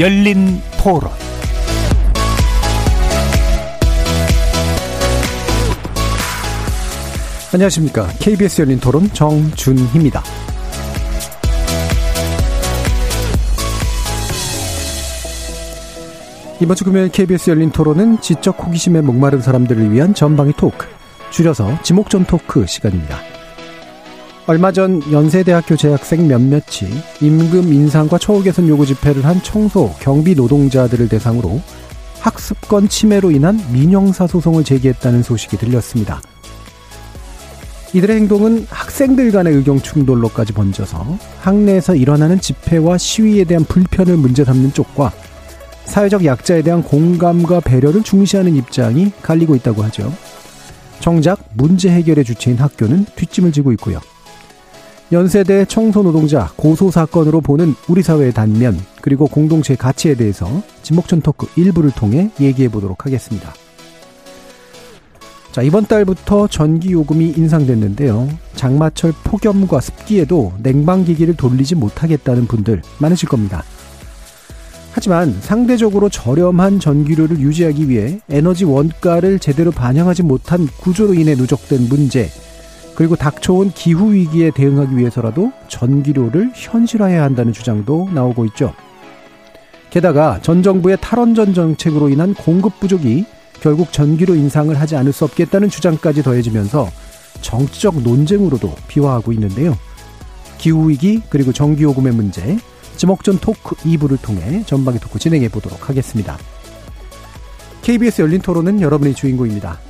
열린 토론 안녕하십니까. KBS 열린 토론 정준희입니다. 이번 주 금요일 KBS 열린 토론은 지적 호기심에 목마른 사람들을 위한 전방위 토크, 줄여서 지목전 토크 시간입니다. 얼마 전 연세대학교 재학생 몇몇이 임금 인상과 처우 개선 요구 집회를 한 청소, 경비 노동자들을 대상으로 학습권 침해로 인한 민형사 소송을 제기했다는 소식이 들렸습니다. 이들의 행동은 학생들 간의 의견 충돌로까지 번져서 학내에서 일어나는 집회와 시위에 대한 불편을 문제 삼는 쪽과 사회적 약자에 대한 공감과 배려를 중시하는 입장이 갈리고 있다고 하죠. 정작 문제 해결의 주체인 학교는 뒷짐을 지고 있고요. 연세대 청소노동자 고소 사건으로 보는 우리 사회의 단면 그리고 공동체 가치에 대해서 지목전 토크 일부를 통해 얘기해 보도록 하겠습니다. 자, 이번 달부터 전기 요금이 인상됐는데요. 장마철 폭염과 습기에도 냉방기기를 돌리지 못하겠다는 분들 많으실 겁니다. 하지만 상대적으로 저렴한 전기료를 유지하기 위해 에너지 원가를 제대로 반영하지 못한 구조로 인해 누적된 문제, 그리고 닥쳐온 기후 위기에 대응하기 위해서라도 전기료를 현실화해야 한다는 주장도 나오고 있죠. 게다가 전 정부의 탈원전 정책으로 인한 공급 부족이 결국 전기료 인상을 하지 않을 수 없겠다는 주장까지 더해지면서 정치적 논쟁으로도 비화하고 있는데요. 기후위기 그리고 전기요금의 문제 지목전 토크 2부를 통해 전방위 토크 진행해 보도록 하겠습니다. KBS 열린 토론은 여러분의 주인공입니다.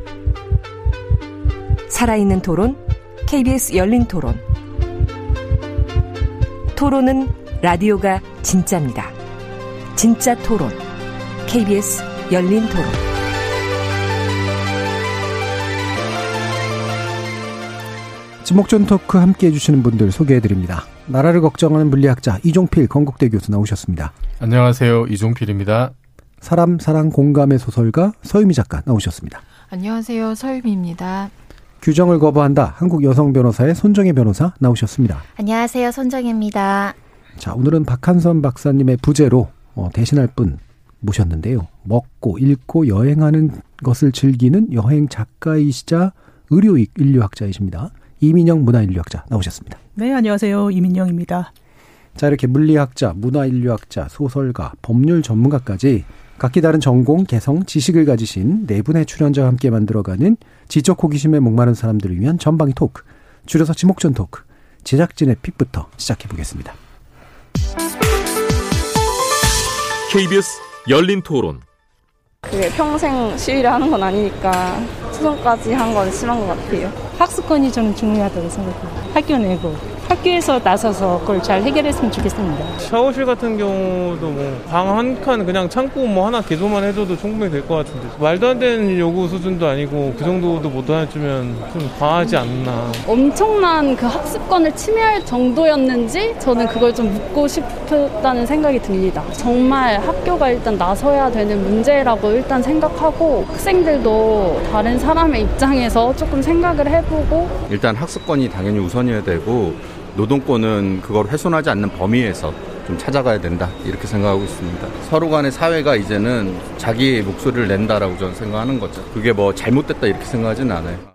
살아있는 토론, KBS 열린 토론. 토론은 라디오가 진짜입니다. 진짜 토론, KBS 열린 토론. 지목전 토크 함께 해주시는 분들 소개해드립니다. 나라를 걱정하는 물리학자 이종필 건국대 교수 나오셨습니다. 안녕하세요. 이종필입니다. 사람, 사랑, 공감의 소설가 서유미 작가 나오셨습니다. 안녕하세요. 서유미입니다. 규정을 거부한다. 한국 여성 변호사의 손정혜 변호사 나오셨습니다. 안녕하세요. 손정혜입니다. 자, 오늘은 박한선 박사님의 부재로 어, 대신할 분 모셨는데요. 먹고 읽고 여행하는 것을 즐기는 여행 작가이시자 의료 인류학자이십니다. 이민영 문화인류학자 나오셨습니다. 네, 안녕하세요. 이민영입니다. 자, 이렇게 물리학자, 문화인류학자, 소설가, 법률 전문가까지 각기 다른 전공, 개성, 지식을 가지신 네 분의 출연자와 함께 만들어가는 지적 호기심에 목마른 사람들을 위한 전방위 토크, 줄여서 지목전 토크, 제작진의 픽부터 시작해 보겠습니다. KBS 열린 토론. 그게 평생 시위를 하는 건 아니니까 소송까지 한 건 심한 것 같아요. 학습권이 저는 중요하다고 생각해요. 학교 내고 학교에서 나서서 그걸 잘 해결했으면 좋겠습니다. 샤워실 같은 경우도 뭐 방 한 칸 그냥 창고 뭐 하나 개조만 해줘도 충분히 될 것 같은데 말도 안 되는 요구 수준도 아니고 그 정도도 못 해주면 좀 과하지 않나. 엄청난 그 학습권을 침해할 정도였는지 저는 그걸 좀 묻고 싶다는 생각이 듭니다. 정말 학교가 일단 나서야 되는 문제라고 일단 생각하고 학생들도 다른 사람의 입장에서 조금 생각을 해보고 일단 학습권이 당연히 우선이어야 되고 노동권은 그걸 훼손하지 않는 범위에서 좀 찾아가야 된다 이렇게 생각하고 있습니다. 서로 간의 사회가 이제는 자기의 목소리를 낸다라고 저는 생각하는 거죠. 그게 뭐 잘못됐다 이렇게 생각하지는 않아요.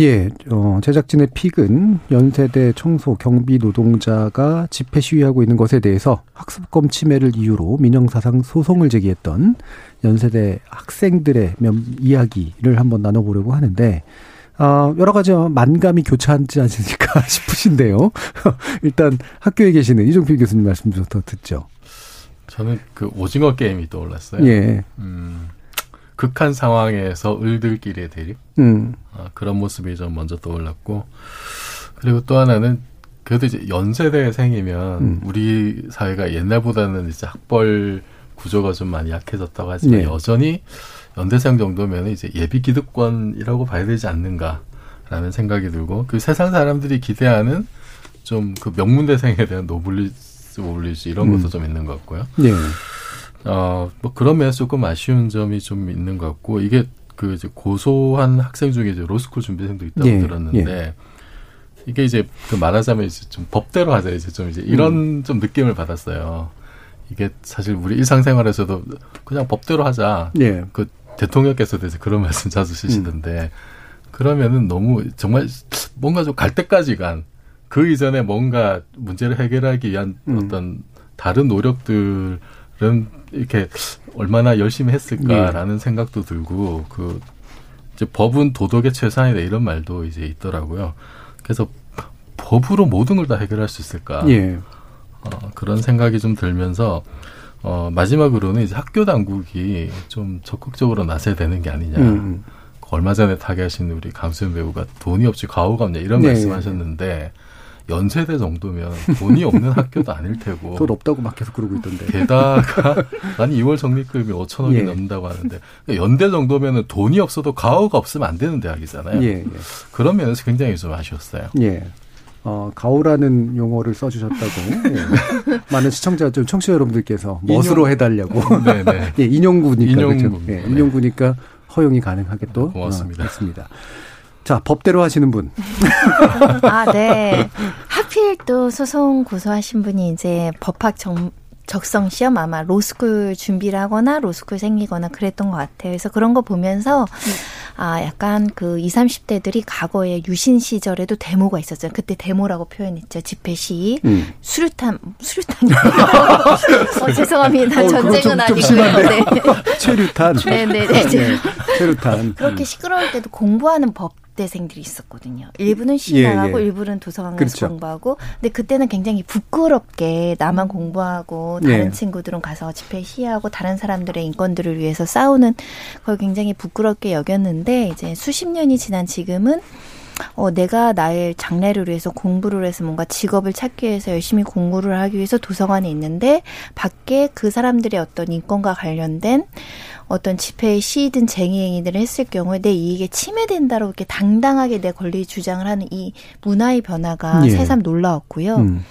예, 어, 제작진의 픽은 연세대 청소 경비 노동자가 집회 시위하고 있는 것에 대해서 학습권 침해를 이유로 민영사상 소송을 제기했던 연세대 학생들의 몇 이야기를 한번 나눠보려고 하는데, 어, 여러 가지 만감이 교차하지 않으실까 싶으신데요. 일단 학교에 계시는 이종필 교수님 말씀 좀더 듣죠. 저는 그 오징어 게임이 떠올랐어요. 예. 음, 극한 상황에서 을들끼리의 대립. 음. 아, 그런 모습이 좀 먼저 떠올랐고, 그리고 또 하나는 그래도 이제 연세대생이면 음. 우리 사회가 옛날보다는 이제 학벌 구조가 좀 많이 약해졌다고 하지만 네. 여전히 연대생 정도면 이제 예비 기득권이라고 봐야 되지 않는가라는 생각이 들고 그 세상 사람들이 기대하는 좀 그 명문대생에 대한 노블리스 오블리지 이런 것도 음. 좀 있는 것 같고요. 네. 어, 뭐 그런 면에서 조금 아쉬운 점이 좀 있는 것 같고 이게 그 이제 고소한 학생 중에 이제 로스쿨 준비생도 있다고 예, 들었는데 이게 이제 그 말하자면 이제 좀 법대로 하자 이제 좀 이제 이런 음. 좀 느낌을 받았어요. 이게 사실 우리 일상생활에서도 그냥 법대로 하자. 예. 그 대통령께서도 이제 그런 말씀 자주 쓰시던데 그러면은 너무 정말 뭔가 좀 갈 때까지 간 그 이전에 뭔가 문제를 해결하기 위한 음. 어떤 다른 노력들은 이렇게 얼마나 열심히 했을까라는 생각도 들고 그 이제 법은 도덕의 최상이다 이런 말도 이제 있더라고요. 그래서 법으로 모든 걸 다 해결할 수 있을까? 예. 어, 그런 생각이 좀 들면서 어, 마지막으로는 이제 학교 당국이 좀 적극적으로 나서야 되는 게 아니냐. 음. 얼마 전에 타계하신 우리 강수현 배우가 돈이 없이 과오가 없냐 이런 네, 말씀하셨는데 연세대 정도면 돈이 없는 학교도 아닐 테고 돈 없다고 막 계속 그러고 있던데. 게다가 난 2월 적립금이 5천억이 예. 넘는다고 하는데 연대 정도면은 돈이 없어도 가오가 없으면 안 되는 대학이잖아요. 예, 예. 그런 면에서 굉장히 좀 아쉬웠어요. 예. 어, 가오라는 용어를 써주셨다고. 예. 많은 시청자, 좀 청취자 여러분들께서 멋으로 인용- 해달라고. 네네. 예, 인용구니까. 인용구. 그렇죠? 예, 네. 인용구니까 허용이 가능하게 또. 고맙습니다. 어, 됐습니다. 자, 법대로 하시는 분. 아, 네. 하필 또 소송 고소하신 분이 이제 법학 정, 적성 시험 아마 로스쿨 준비를 하거나 로스쿨 생기거나 그랬던 것 같아요. 그래서 그런 거 보면서 아, 약간 그 20, 30대들이 과거에 유신 시절에도 데모가 있었잖아요. 그때 데모라고 표현했죠. 집회 시위. 음. 수류탄, 수류탄이. 어, 죄송합니다. 어, 전쟁은 아니고요. 심한데요? 네. 최류탄. 네 네네. 예, 최루탄. 그렇게 시끄러울 때도 공부하는 법 대생들이 있었거든요. 일부는 시 예, 나가고 예. 일부는 도서관 가서 그렇죠. 공부하고. 근데 그때는 굉장히 부끄럽게 나만 공부하고 다른 예. 친구들은 가서 집회 시위하고 다른 사람들의 인권들을 위해서 싸우는 걸 굉장히 부끄럽게 여겼는데 이제 수십 년이 지난 지금은 어, 내가 나의 장래를 위해서 공부를 해서 뭔가 직업을 찾기 위해서 열심히 공부를 하기 위해서 도서관에 있는데 밖에 그 사람들의 어떤 인권과 관련된 어떤 집회의 시위든 쟁의 행위들을 했을 경우에 내 이익에 침해된다고 이렇게 당당하게 내 권리 주장을 하는 이 문화의 변화가 예. 새삼 놀라웠고요. 음.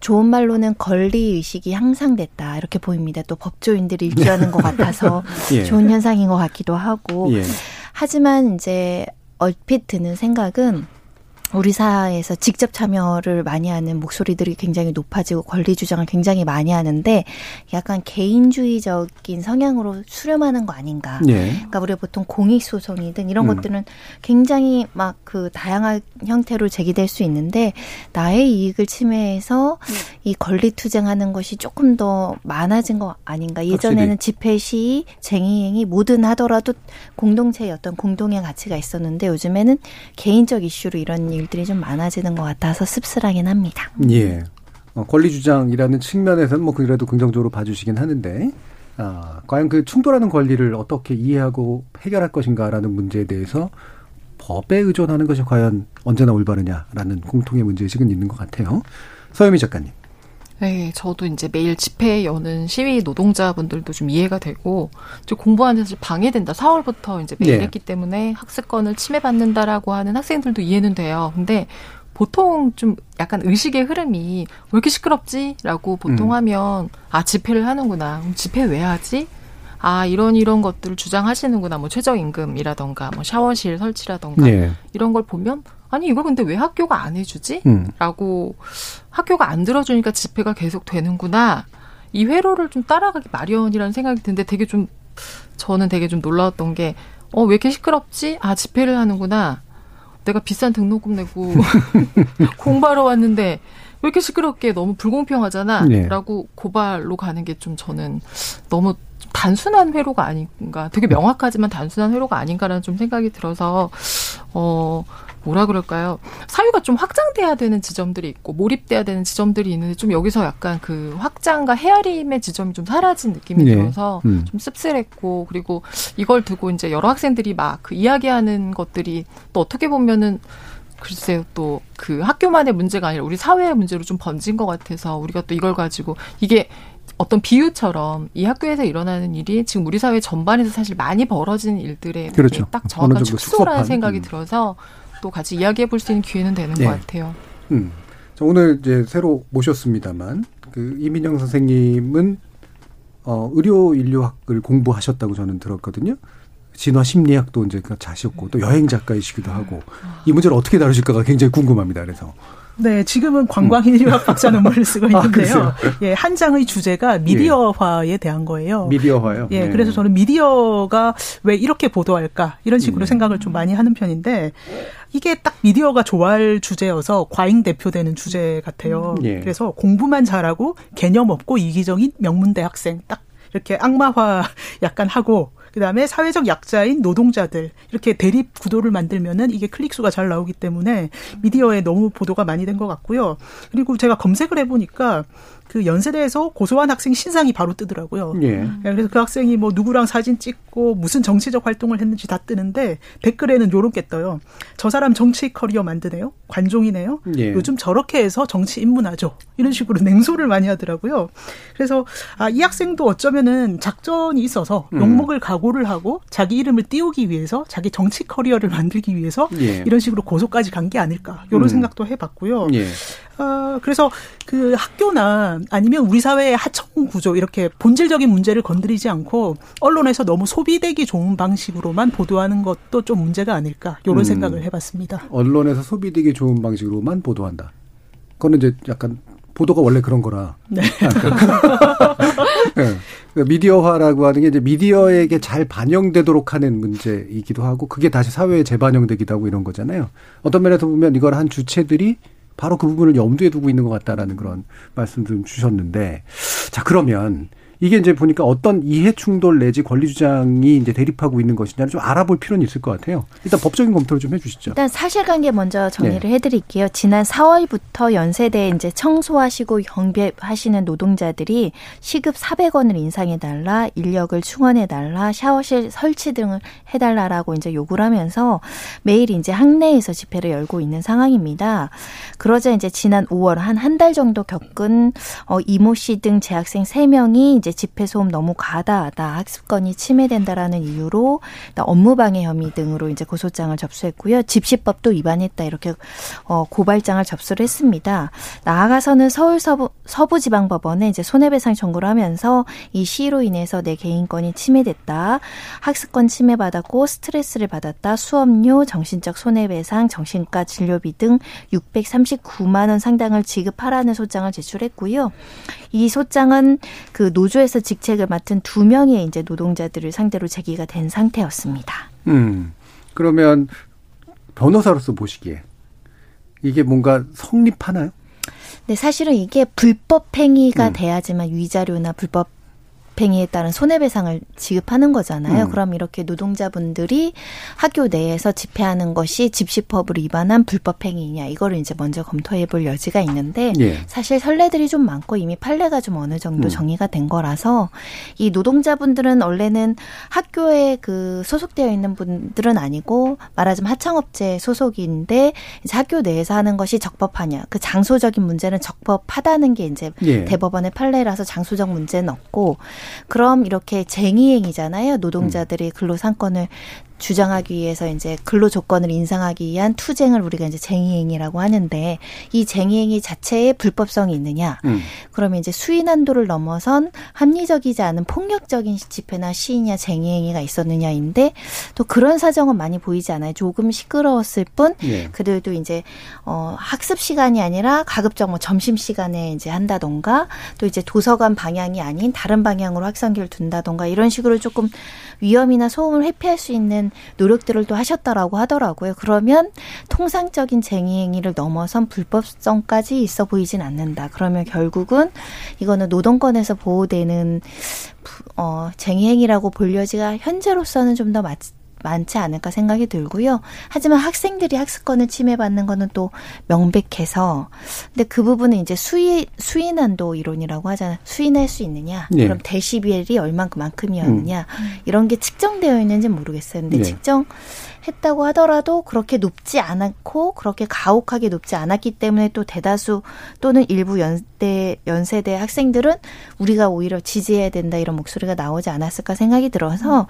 좋은 말로는 권리 의식이 향상됐다 이렇게 보입니다. 또 법조인들이 일조하는 것 같아서 예. 좋은 현상인 것 같기도 하고 예. 하지만 이제 얼핏 드는 생각은 우리 사회에서 직접 참여를 많이 하는 목소리들이 굉장히 높아지고 권리 주장을 굉장히 많이 하는데 약간 개인주의적인 성향으로 수렴하는 거 아닌가. 예. 그러니까 우리가 보통 공익소송이든 이런 음. 것들은 굉장히 막 그 다양한 형태로 제기될 수 있는데 나의 이익을 침해해서 이 권리 투쟁하는 것이 조금 더 많아진 거 아닌가. 예전에는 확실히. 집회 시위, 쟁의행위 뭐든 하더라도 공동체의 어떤 공동의 가치가 있었는데 요즘에는 개인적 이슈로 이런 일 들이 좀 많아지는 것 같아서 씁쓸하긴 합니다. 예. 어, 권리 주장이라는 측면에서는 뭐 그래도 긍정적으로 봐주시긴 하는데, 아, 과연 그 충돌하는 권리를 어떻게 이해하고 해결할 것인가라는 문제에 대해서 법에 의존하는 것이 과연 언제나 올바르냐라는 공통의 문제의식은 있는 것 같아요. 서유미 작가님. 네, 저도 이제 매일 집회 여는 시위 노동자분들도 좀 이해가 되고, 좀 공부하는 데서 방해된다. 4월부터 이제 매일 네. 했기 때문에 학습권을 침해받는다라고 하는 학생들도 이해는 돼요. 근데 보통 좀 약간 의식의 흐름이 왜 이렇게 시끄럽지? 라고 보통 음. 하면, 아, 집회를 하는구나. 그럼 집회 왜 하지? 아, 이런 이런 것들을 주장하시는구나. 뭐 최저임금이라던가, 뭐 샤워실 설치라던가, 예. 이런 걸 보면, 아니, 이걸 근데 왜 학교가 안 해주지? 음. 라고 학교가 안 들어주니까 집회가 계속 되는구나. 이 회로를 좀 따라가기 마련이라는 생각이 드는데 되게 좀 저는 되게 좀 놀라웠던 게 어, 왜 이렇게 시끄럽지? 아, 집회를 하는구나. 내가 비싼 등록금 내고 공부하러 왔는데 왜 이렇게 시끄럽게 너무 불공평하잖아. 네. 라고 고발로 가는 게 좀 저는 너무 단순한 회로가 아닌가. 되게 명확하지만 단순한 회로가 아닌가라는 좀 생각이 들어서, 어, 뭐라 그럴까요? 사유가 좀 확장돼야 되는 지점들이 있고, 몰입돼야 되는 지점들이 있는데, 좀 여기서 약간 그 확장과 헤아림의 지점이 좀 사라진 느낌이 네. 들어서, 음. 좀 씁쓸했고, 그리고 이걸 두고 이제 여러 학생들이 막 그 이야기하는 것들이 또 어떻게 보면은 글쎄요 또 그 학교만의 문제가 아니라 우리 사회의 문제로 좀 번진 것 같아서 우리가 또 이걸 가지고 이게 어떤 비유처럼 이 학교에서 일어나는 일이 지금 우리 사회 전반에서 사실 많이 벌어진 일들의 그렇죠. 딱 정확한 축소라는. 생각이 음. 들어서 또 같이 이야기해 볼 수 있는 기회는 되는 네. 것 같아요. 음. 자, 오늘 이제 새로 모셨습니다만 그 이민영 선생님은 어, 의료 인류학을 공부하셨다고 저는 들었거든요. 진화 심리학도 이제 같이 하셨고 또 여행 작가이시기도 하고 이 문제를 어떻게 다루실까가 굉장히 궁금합니다. 그래서 네, 지금은 관광인류학 박사 논문을 쓰고 아, 있는데요. 그러세요? 예, 한 장의 주제가 미디어화에 대한 거예요. 미디어화요. 예, 네. 그래서 저는 미디어가 왜 이렇게 보도할까 이런 식으로 음. 생각을 좀 많이 하는 편인데 이게 딱 미디어가 좋아할 주제여서 과잉 대표되는 주제 같아요. 예. 그래서 공부만 잘하고 개념 없고 이기적인 명문대 학생 딱 이렇게 악마화 약간 하고 그다음에 사회적 약자인 노동자들 이렇게 대립 구도를 만들면은 이게 클릭 수가 잘 나오기 때문에 미디어에 너무 보도가 많이 된 것 같고요. 그리고 제가 검색을 해보니까 그 연세대에서 고소한 학생 신상이 바로 뜨더라고요. 예. 예, 그래서 그 학생이 뭐 누구랑 사진 찍고 무슨 정치적 활동을 했는지 다 뜨는데 댓글에는 요렇게 떠요. 저 사람 정치 커리어 만드네요. 관종이네요. 예. 요즘 저렇게 해서 정치 입문하죠. 이런 식으로 냉소를 많이 하더라고요. 그래서 아, 이 학생도 어쩌면은 작전이 있어서 음. 욕먹을 각오 를 하고 자기 이름을 띄우기 위해서 자기 정치 커리어를 만들기 위해서 예. 이런 식으로 고소까지 간 게 아닐까. 이런 음. 생각도 해봤고요. 예. 어, 그래서 그 학교나 아니면 우리 사회의 하청 구조 이렇게 본질적인 문제를 건드리지 않고 언론에서 너무 소비되기 좋은 방식으로만 보도하는 것도 좀 문제가 아닐까 이런 음. 생각을 해봤습니다. 언론에서 소비되기 좋은 방식으로만 보도한다. 그거는 이제 약간 보도가 원래 그런 거라. 네. 예. 그러니까 미디어화라고 하는 게 이제 미디어에게 잘 반영되도록 하는 문제이기도 하고 그게 다시 사회에 재반영되기도 하고 이런 거잖아요. 어떤 면에서 보면 이걸 한 주체들이 바로 그 부분을 염두에 두고 있는 것 같다라는 그런 말씀 좀 주셨는데 자 그러면 이게 이제 보니까 어떤 이해 충돌 내지 권리 주장이 이제 대립하고 있는 것이냐를 좀 알아볼 필요는 있을 것 같아요. 일단 법적인 검토를 좀 해주시죠. 일단 사실관계 먼저 정리를 네. 해드릴게요. 지난 4월부터 연세대 이제 청소하시고 경비하시는 노동자들이 시급 400원을 인상해달라, 인력을 충원해달라, 샤워실 설치 등을 해달라라고 이제 요구를 하면서 매일 이제 학내에서 집회를 열고 있는 상황입니다. 그러자 이제 지난 5월 한 한 달 정도 겪은 어, 이모 씨 등 재학생 3명이 이제 집회 소음 너무 과다하다, 학습권이 침해된다라는 이유로 업무방해 혐의 등으로 이제 고소장을 접수했고요. 집시법도 위반했다 이렇게 어, 고발장을 접수를 했습니다. 나아가서는 서울 서부, 서부지방법원에 이제 손해배상 청구를 하면서 이 시로 인해서 내 개인권이 침해됐다, 학습권 침해받았고 스트레스를 받았다, 수업료, 정신적 손해배상, 정신과 진료비 등 639만 원 상당을 지급하라는 소장을 제출했고요. 이 소장은 그 노조 에서 직책을 맡은 두 명의 이제 노동자들을 상대로 제기가 된 상태였습니다. 음. 그러면 변호사로서 보시기에 이게 뭔가 성립하나요? 근데 사실은 이게 불법 행위가 음. 돼야지만 위자료나 불법 행위에 따른 손해배상을 지급하는 거잖아요. 음. 그럼 이렇게 노동자분들이 학교 내에서 집회하는 것이 집시법을 위반한 불법 행위냐 이거를 이제 먼저 검토해 볼 여지가 있는데 예. 사실 선례들이 좀 많고 이미 판례가 좀 어느 정도 음. 정리가 된 거라서 이 노동자분들은 원래는 학교에 그 소속되어 있는 분들은 아니고 말하자면 하청업체 소속인데 이제 학교 내에서 하는 것이 적법하냐 그 장소적인 문제는 적법하다는 게 이제 예. 대법원의 판례라서 장소적 문제는 없고 그럼 이렇게 쟁의행위잖아요. 노동자들이 근로상권을 주장하기 위해서 이제 근로 조건을 인상하기 위한 투쟁을 우리가 이제 쟁의행위라고 하는데 이 쟁의행위 자체에 불법성이 있느냐? 음. 그러면 이제 수위 난도를 넘어선 합리적이지 않은 폭력적인 집회나 시위냐 쟁의행위가 있었느냐인데 또 그런 사정은 많이 보이지 않아요. 조금 시끄러웠을 뿐 예. 그들도 이제 어 학습 시간이 아니라 가급적 뭐 점심 시간에 이제 한다던가 또 이제 도서관 방향이 아닌 다른 방향으로 학생기를 둔다던가 이런 식으로 조금 위험이나 소음을 회피할 수 있는 노력들을 또 하셨다라고 하더라고요. 그러면 통상적인 쟁의 행위를 넘어선 불법성까지 있어 보이진 않는다. 그러면 결국은 이거는 노동권에서 보호되는 부- 어 쟁의 행위라고 볼 여지가 현재로서는 좀 더 맞. 많지 않을까 생각이 들고요. 하지만 학생들이 학습권을 침해받는 거는 또 명백해서, 근데 그 부분은 이제 수위 수위난도 이론이라고 하잖아요. 수인할 수 있느냐, 네. 그럼 데시벨이 얼만큼만큼이었느냐 이런 게 측정되어 있는지 는 모르겠어요. 근데 네. 측정 했다고 하더라도 그렇게 높지 않았고 그렇게 가혹하게 높지 않았기 때문에 또 대다수 또는 일부 연대 연세대 학생들은 우리가 오히려 지지해야 된다 이런 목소리가 나오지 않았을까 생각이 들어서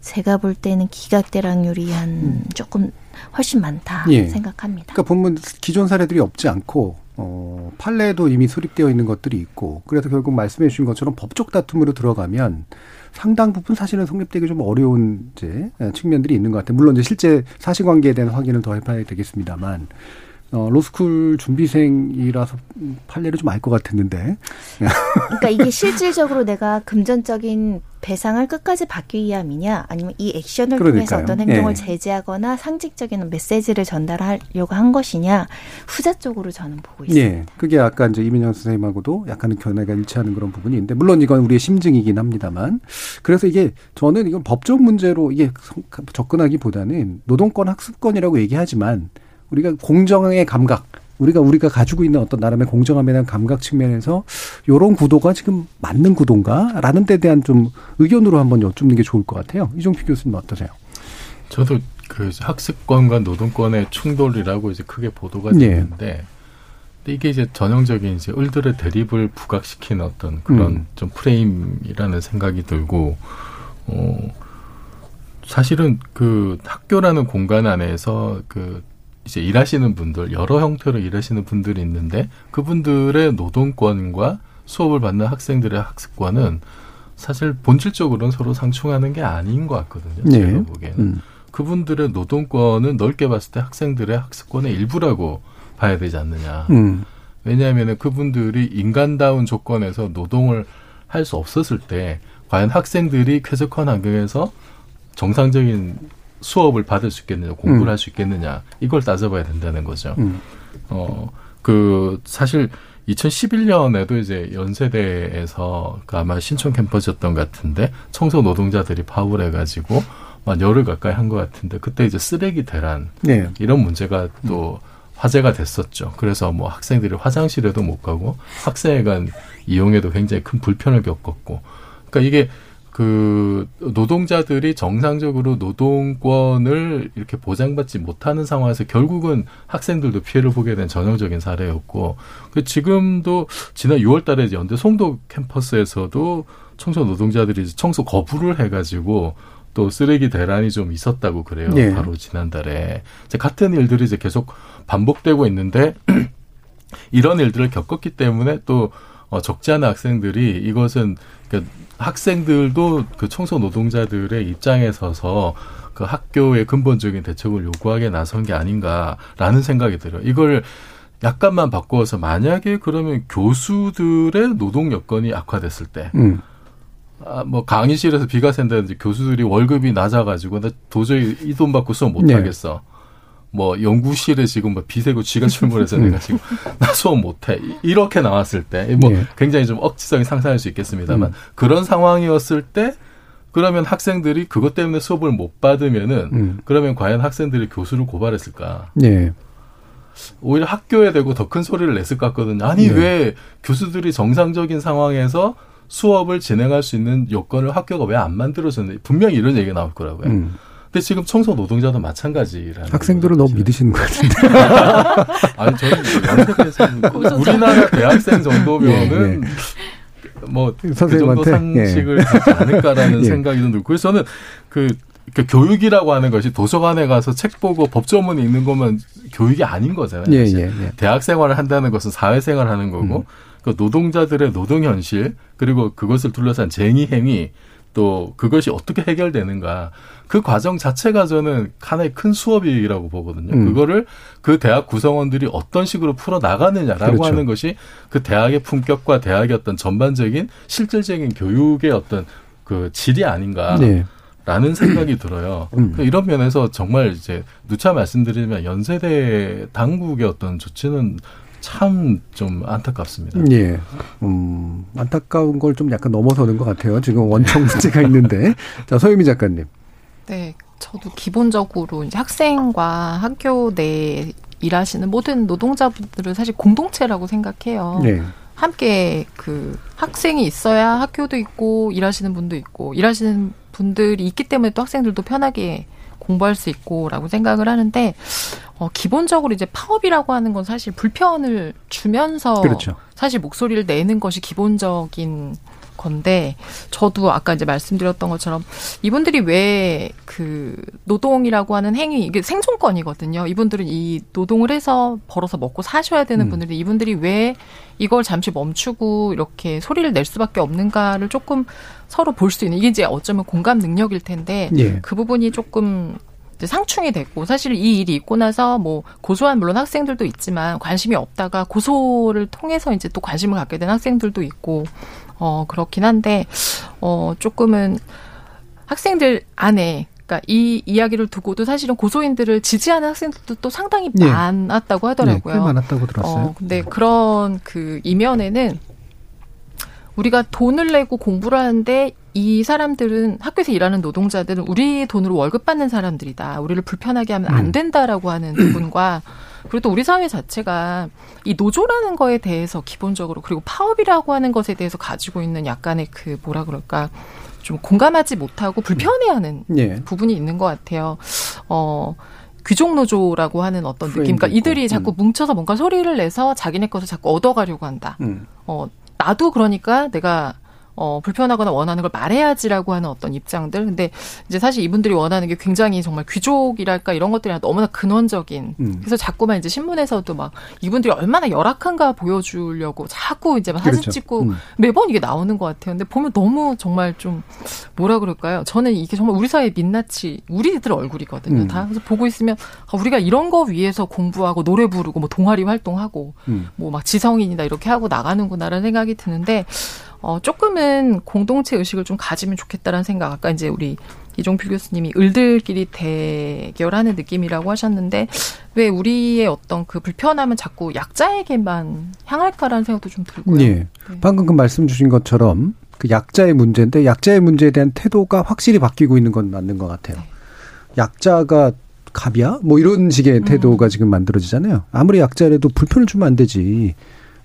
제가 볼 때는 기각대락률이 한 조금 훨씬 많다 예. 생각합니다. 그러니까 보면 기존 사례들이 없지 않고 어, 판례도 이미 수립되어 있는 것들이 있고 그래서 결국 말씀해 주신 것처럼 법적 다툼으로 들어가면 상당 부분 사실은 성립되기 좀 어려운 이제 측면들이 있는 것 같아요. 물론 이제 실제 사실관계에 대한 확인을 더 해봐야 되겠습니다만 어, 로스쿨 준비생이라서 판례를 좀 알 것 같았는데. 그러니까 이게 실질적으로 내가 금전적인 배상을 끝까지 받기 위함이냐, 아니면 이 액션을 그러니까요. 통해서 어떤 행동을 예. 제지하거나 상징적인 메시지를 전달하려고 한 것이냐, 후자 쪽으로 저는 보고 있습니다. 예. 그게 아까 이제 이민영 선생님하고도 약간은 견해가 일치하는 그런 부분이 있는데, 물론 이건 우리의 심증이긴 합니다만. 그래서 이게 저는 이건 법적 문제로 이게 성- 접근하기보다는 노동권 학습권이라고 얘기하지만, 우리가 공정의 감각, 우리가 우리가 가지고 있는 어떤 나름의 공정함에 대한 감각 측면에서 요런 구도가 지금 맞는 구도인가라는 데 대한 좀 의견으로 한번 여쭙는 게 좋을 것 같아요. 이종필 교수님 어떠세요? 저도 그 학습권과 노동권의 충돌이라고 이제 크게 보도가 예. 됐는데 근데 이게 이제 전형적인 이제 을들의 대립을 부각시키는 어떤 그런 음. 좀 프레임이라는 생각이 들고 어 사실은 그 학교라는 공간 안에서 그 이제 일하시는 분들 여러 형태로 일하시는 분들이 있는데 그분들의 노동권과 수업을 받는 학생들의 학습권은 사실 본질적으로는 서로 상충하는 게 아닌 것 같거든요. 네. 제가 보기에는. 음. 그분들의 노동권은 넓게 봤을 때 학생들의 학습권의 일부라고 봐야 되지 않느냐. 음. 왜냐하면 그분들이 인간다운 조건에서 노동을 할 수 없었을 때 과연 학생들이 쾌적한 환경에서 정상적인 수업을 받을 수 있겠느냐, 공부를 음. 할수 있겠느냐, 이걸 따져봐야 된다는 거죠. 음. 어, 그, 사실 2011년에도 이제 연세대에서 그 아마 신촌 캠퍼스였던 것 같은데 청소 노동자들이 파업을 해가지고 한 열흘 가까이 한 것 같은데 그때 이제 쓰레기 대란 네. 이런 문제가 또 화제가 됐었죠. 그래서 뭐 학생들이 화장실에도 못 가고 학생회관 이용에도 굉장히 큰 불편을 겪었고, 그러니까 이게 그 노동자들이 정상적으로 노동권을 이렇게 보장받지 못하는 상황에서 결국은 학생들도 피해를 보게 된 전형적인 사례였고, 그 지금도 지난 6월달에 연대 송도 캠퍼스에서도 청소 노동자들이 청소 거부를 해가지고 또 쓰레기 대란이 좀 있었다고 그래요. 예. 바로 지난달에 이제 같은 일들이 이제 계속 반복되고 있는데 이런 일들을 겪었기 때문에 또 어, 적지 않은 학생들이 이것은 그 학생들도 그 청소 노동자들의 입장에 서서 그 학교의 근본적인 대책을 요구하게 나선 게 아닌가라는 생각이 들어요. 이걸 약간만 바꾸어서 만약에 그러면 교수들의 노동 여건이 악화됐을 때 음. 아, 뭐 강의실에서 비가 샌다든지 교수들이 월급이 낮아가지고 나 도저히 이 돈 받고 수업 못 네. 하겠어. 뭐 연구실에 지금 뭐 비세고 쥐가 출몰해서 내가 지금 나 수업 못해 이- 이렇게 나왔을 때뭐 네. 굉장히 좀 억지성이 상상할 수 있겠습니다만 음. 그런 상황이었을 때 그러면 학생들이 그것 때문에 수업을 못 받으면은 음. 그러면 과연 학생들이 교수를 고발했을까? 네. 오히려 학교에 대고 더 큰 소리를 냈을 것 같거든요. 아니 네. 왜 교수들이 정상적인 상황에서 수업을 진행할 수 있는 요건을 학교가 왜 안 만들어줬는지 분명히 이런 얘기가 나올 거라고요. 음. 근데 지금 청소 노동자도 마찬가지라는 학생들은 너무 믿으시는 것 같은데. 아니 저는 연세대에서 우리나라 대학생 정도면은 뭐그 정도 선생님한테? 상식을 예. 가지 않을까라는 예. 생각이 좀 들고 그래서 저는 그, 그 교육이라고 하는 것이 도서관에 가서 책 보고 법조문 읽는 것만 교육이 아닌 거잖아요. 예. 예, 예. 대학 생활을 한다는 것은 사회 생활 하는 거고 음. 그 노동자들의 노동 현실 그리고 그것을 둘러싼 쟁의 행위 또 그것이 어떻게 해결되는가 그 과정 자체가 저는 하나의 큰 수업이라고 보거든요. 음. 그거를 그 대학 구성원들이 어떤 식으로 풀어 나가느냐라고 그렇죠. 하는 것이 그 대학의 품격과 대학의 어떤 전반적인 실질적인 교육의 어떤 그 질이 아닌가. 네. 라는 생각이 들어요. 음. 그 이런 면에서 정말 이제 누차 말씀드리면 연세대 당국의 어떤 조치는 참 좀 안타깝습니다. 예. 음, 안타까운 걸 좀 약간 넘어서는 것 같아요. 지금 원청 문제가 있는데. 자, 서유미 작가님. 네, 저도 기본적으로 이제 학생과 학교 내에 일하시는 모든 노동자분들은 사실 공동체라고 생각해요. 네. 함께 그 학생이 있어야 학교도 있고 일하시는 분도 있고 일하시는 분들이 있기 때문에 또 학생들도 편하게 공부할 수 있고라고 생각을 하는데 어, 기본적으로 이제 파업이라고 하는 건 사실 불편을 주면서 그렇죠. 사실 목소리를 내는 것이 기본적인 건데 저도 아까 이제 말씀드렸던 것처럼 이분들이 왜 그 노동이라고 하는 행위 이게 생존권이거든요. 이분들은 이 노동을 해서 벌어서 먹고 사셔야 되는 음. 분들이 이분들이 왜 이걸 잠시 멈추고 이렇게 소리를 낼 수밖에 없는가를 조금 서로 볼 수 있는 이게 이제 어쩌면 공감 능력일 텐데 예. 그 부분이 조금 이제 상충이 됐고 사실 이 일이 있고 나서 뭐 고소한 물론 학생들도 있지만 관심이 없다가 고소를 통해서 이제 또 관심을 갖게 된 학생들도 있고 어 그렇긴 한데 어 조금은 학생들 안에 그러니까 이 이야기를 두고도 사실은 고소인들을 지지하는 학생들도 또 상당히 예. 많았다고 하더라고요. 네, 꽤 많았다고 들었어요. 어, 근데 그런 그 이면에는 우리가 돈을 내고 공부를 하는데 이 사람들은 학교에서 일하는 노동자들은 우리 돈으로 월급 받는 사람들이다. 우리를 불편하게 하면 안 된다라고 하는 부분과 그리고 또 우리 사회 자체가 이 노조라는 거에 대해서 기본적으로 그리고 파업이라고 하는 것에 대해서 가지고 있는 약간의 그 뭐라 그럴까 좀 공감하지 못하고 불편해하는 예. 부분이 있는 것 같아요. 어. 귀족 노조라고 하는 어떤 느낌. 그러니까 이들이. 자꾸 뭉쳐서 뭔가 소리를 내서 자기네 것을 자꾸 얻어가려고 한다. 음. 어, 나도 그러니까 내가 어, 불편하거나 원하는 걸 말해야지라고 하는 어떤 입장들. 근데 이제 사실 이분들이 원하는 게 굉장히 정말 귀족이랄까 이런 것들이 너무나 근원적인. 음. 그래서 자꾸만 이제 신문에서도 막 이분들이 얼마나 열악한가 보여주려고 자꾸 이제 막 사진 그렇죠. 찍고 음. 매번 이게 나오는 것 같아요. 근데 보면 너무 정말 좀 뭐라 그럴까요? 저는 이게 정말 우리 사회 민낯이 우리들 얼굴이거든요. 음. 다 그래서 보고 있으면 아, 우리가 이런 거 위해서 공부하고 노래 부르고 뭐 동아리 활동하고 음. 뭐막 지성인이다 이렇게 하고 나가는구나라는 생각이 드는데 어 조금은 공동체 의식을 좀 가지면 좋겠다라는 생각. 아까 이제 우리 이종필 교수님이 을들끼리 대결하는 느낌이라고 하셨는데 왜 우리의 어떤 그 불편함은 자꾸 약자에게만 향할까라는 생각도 좀 들고요. 예. 방금 그 말씀 주신 것처럼 그 약자의 문제인데 약자의 문제에 대한 태도가 확실히 바뀌고 있는 건 맞는 것 같아요. 약자가 갑이야? 뭐 이런 식의 태도가 지금 만들어지잖아요. 아무리 약자라도 불편을 주면 안 되지.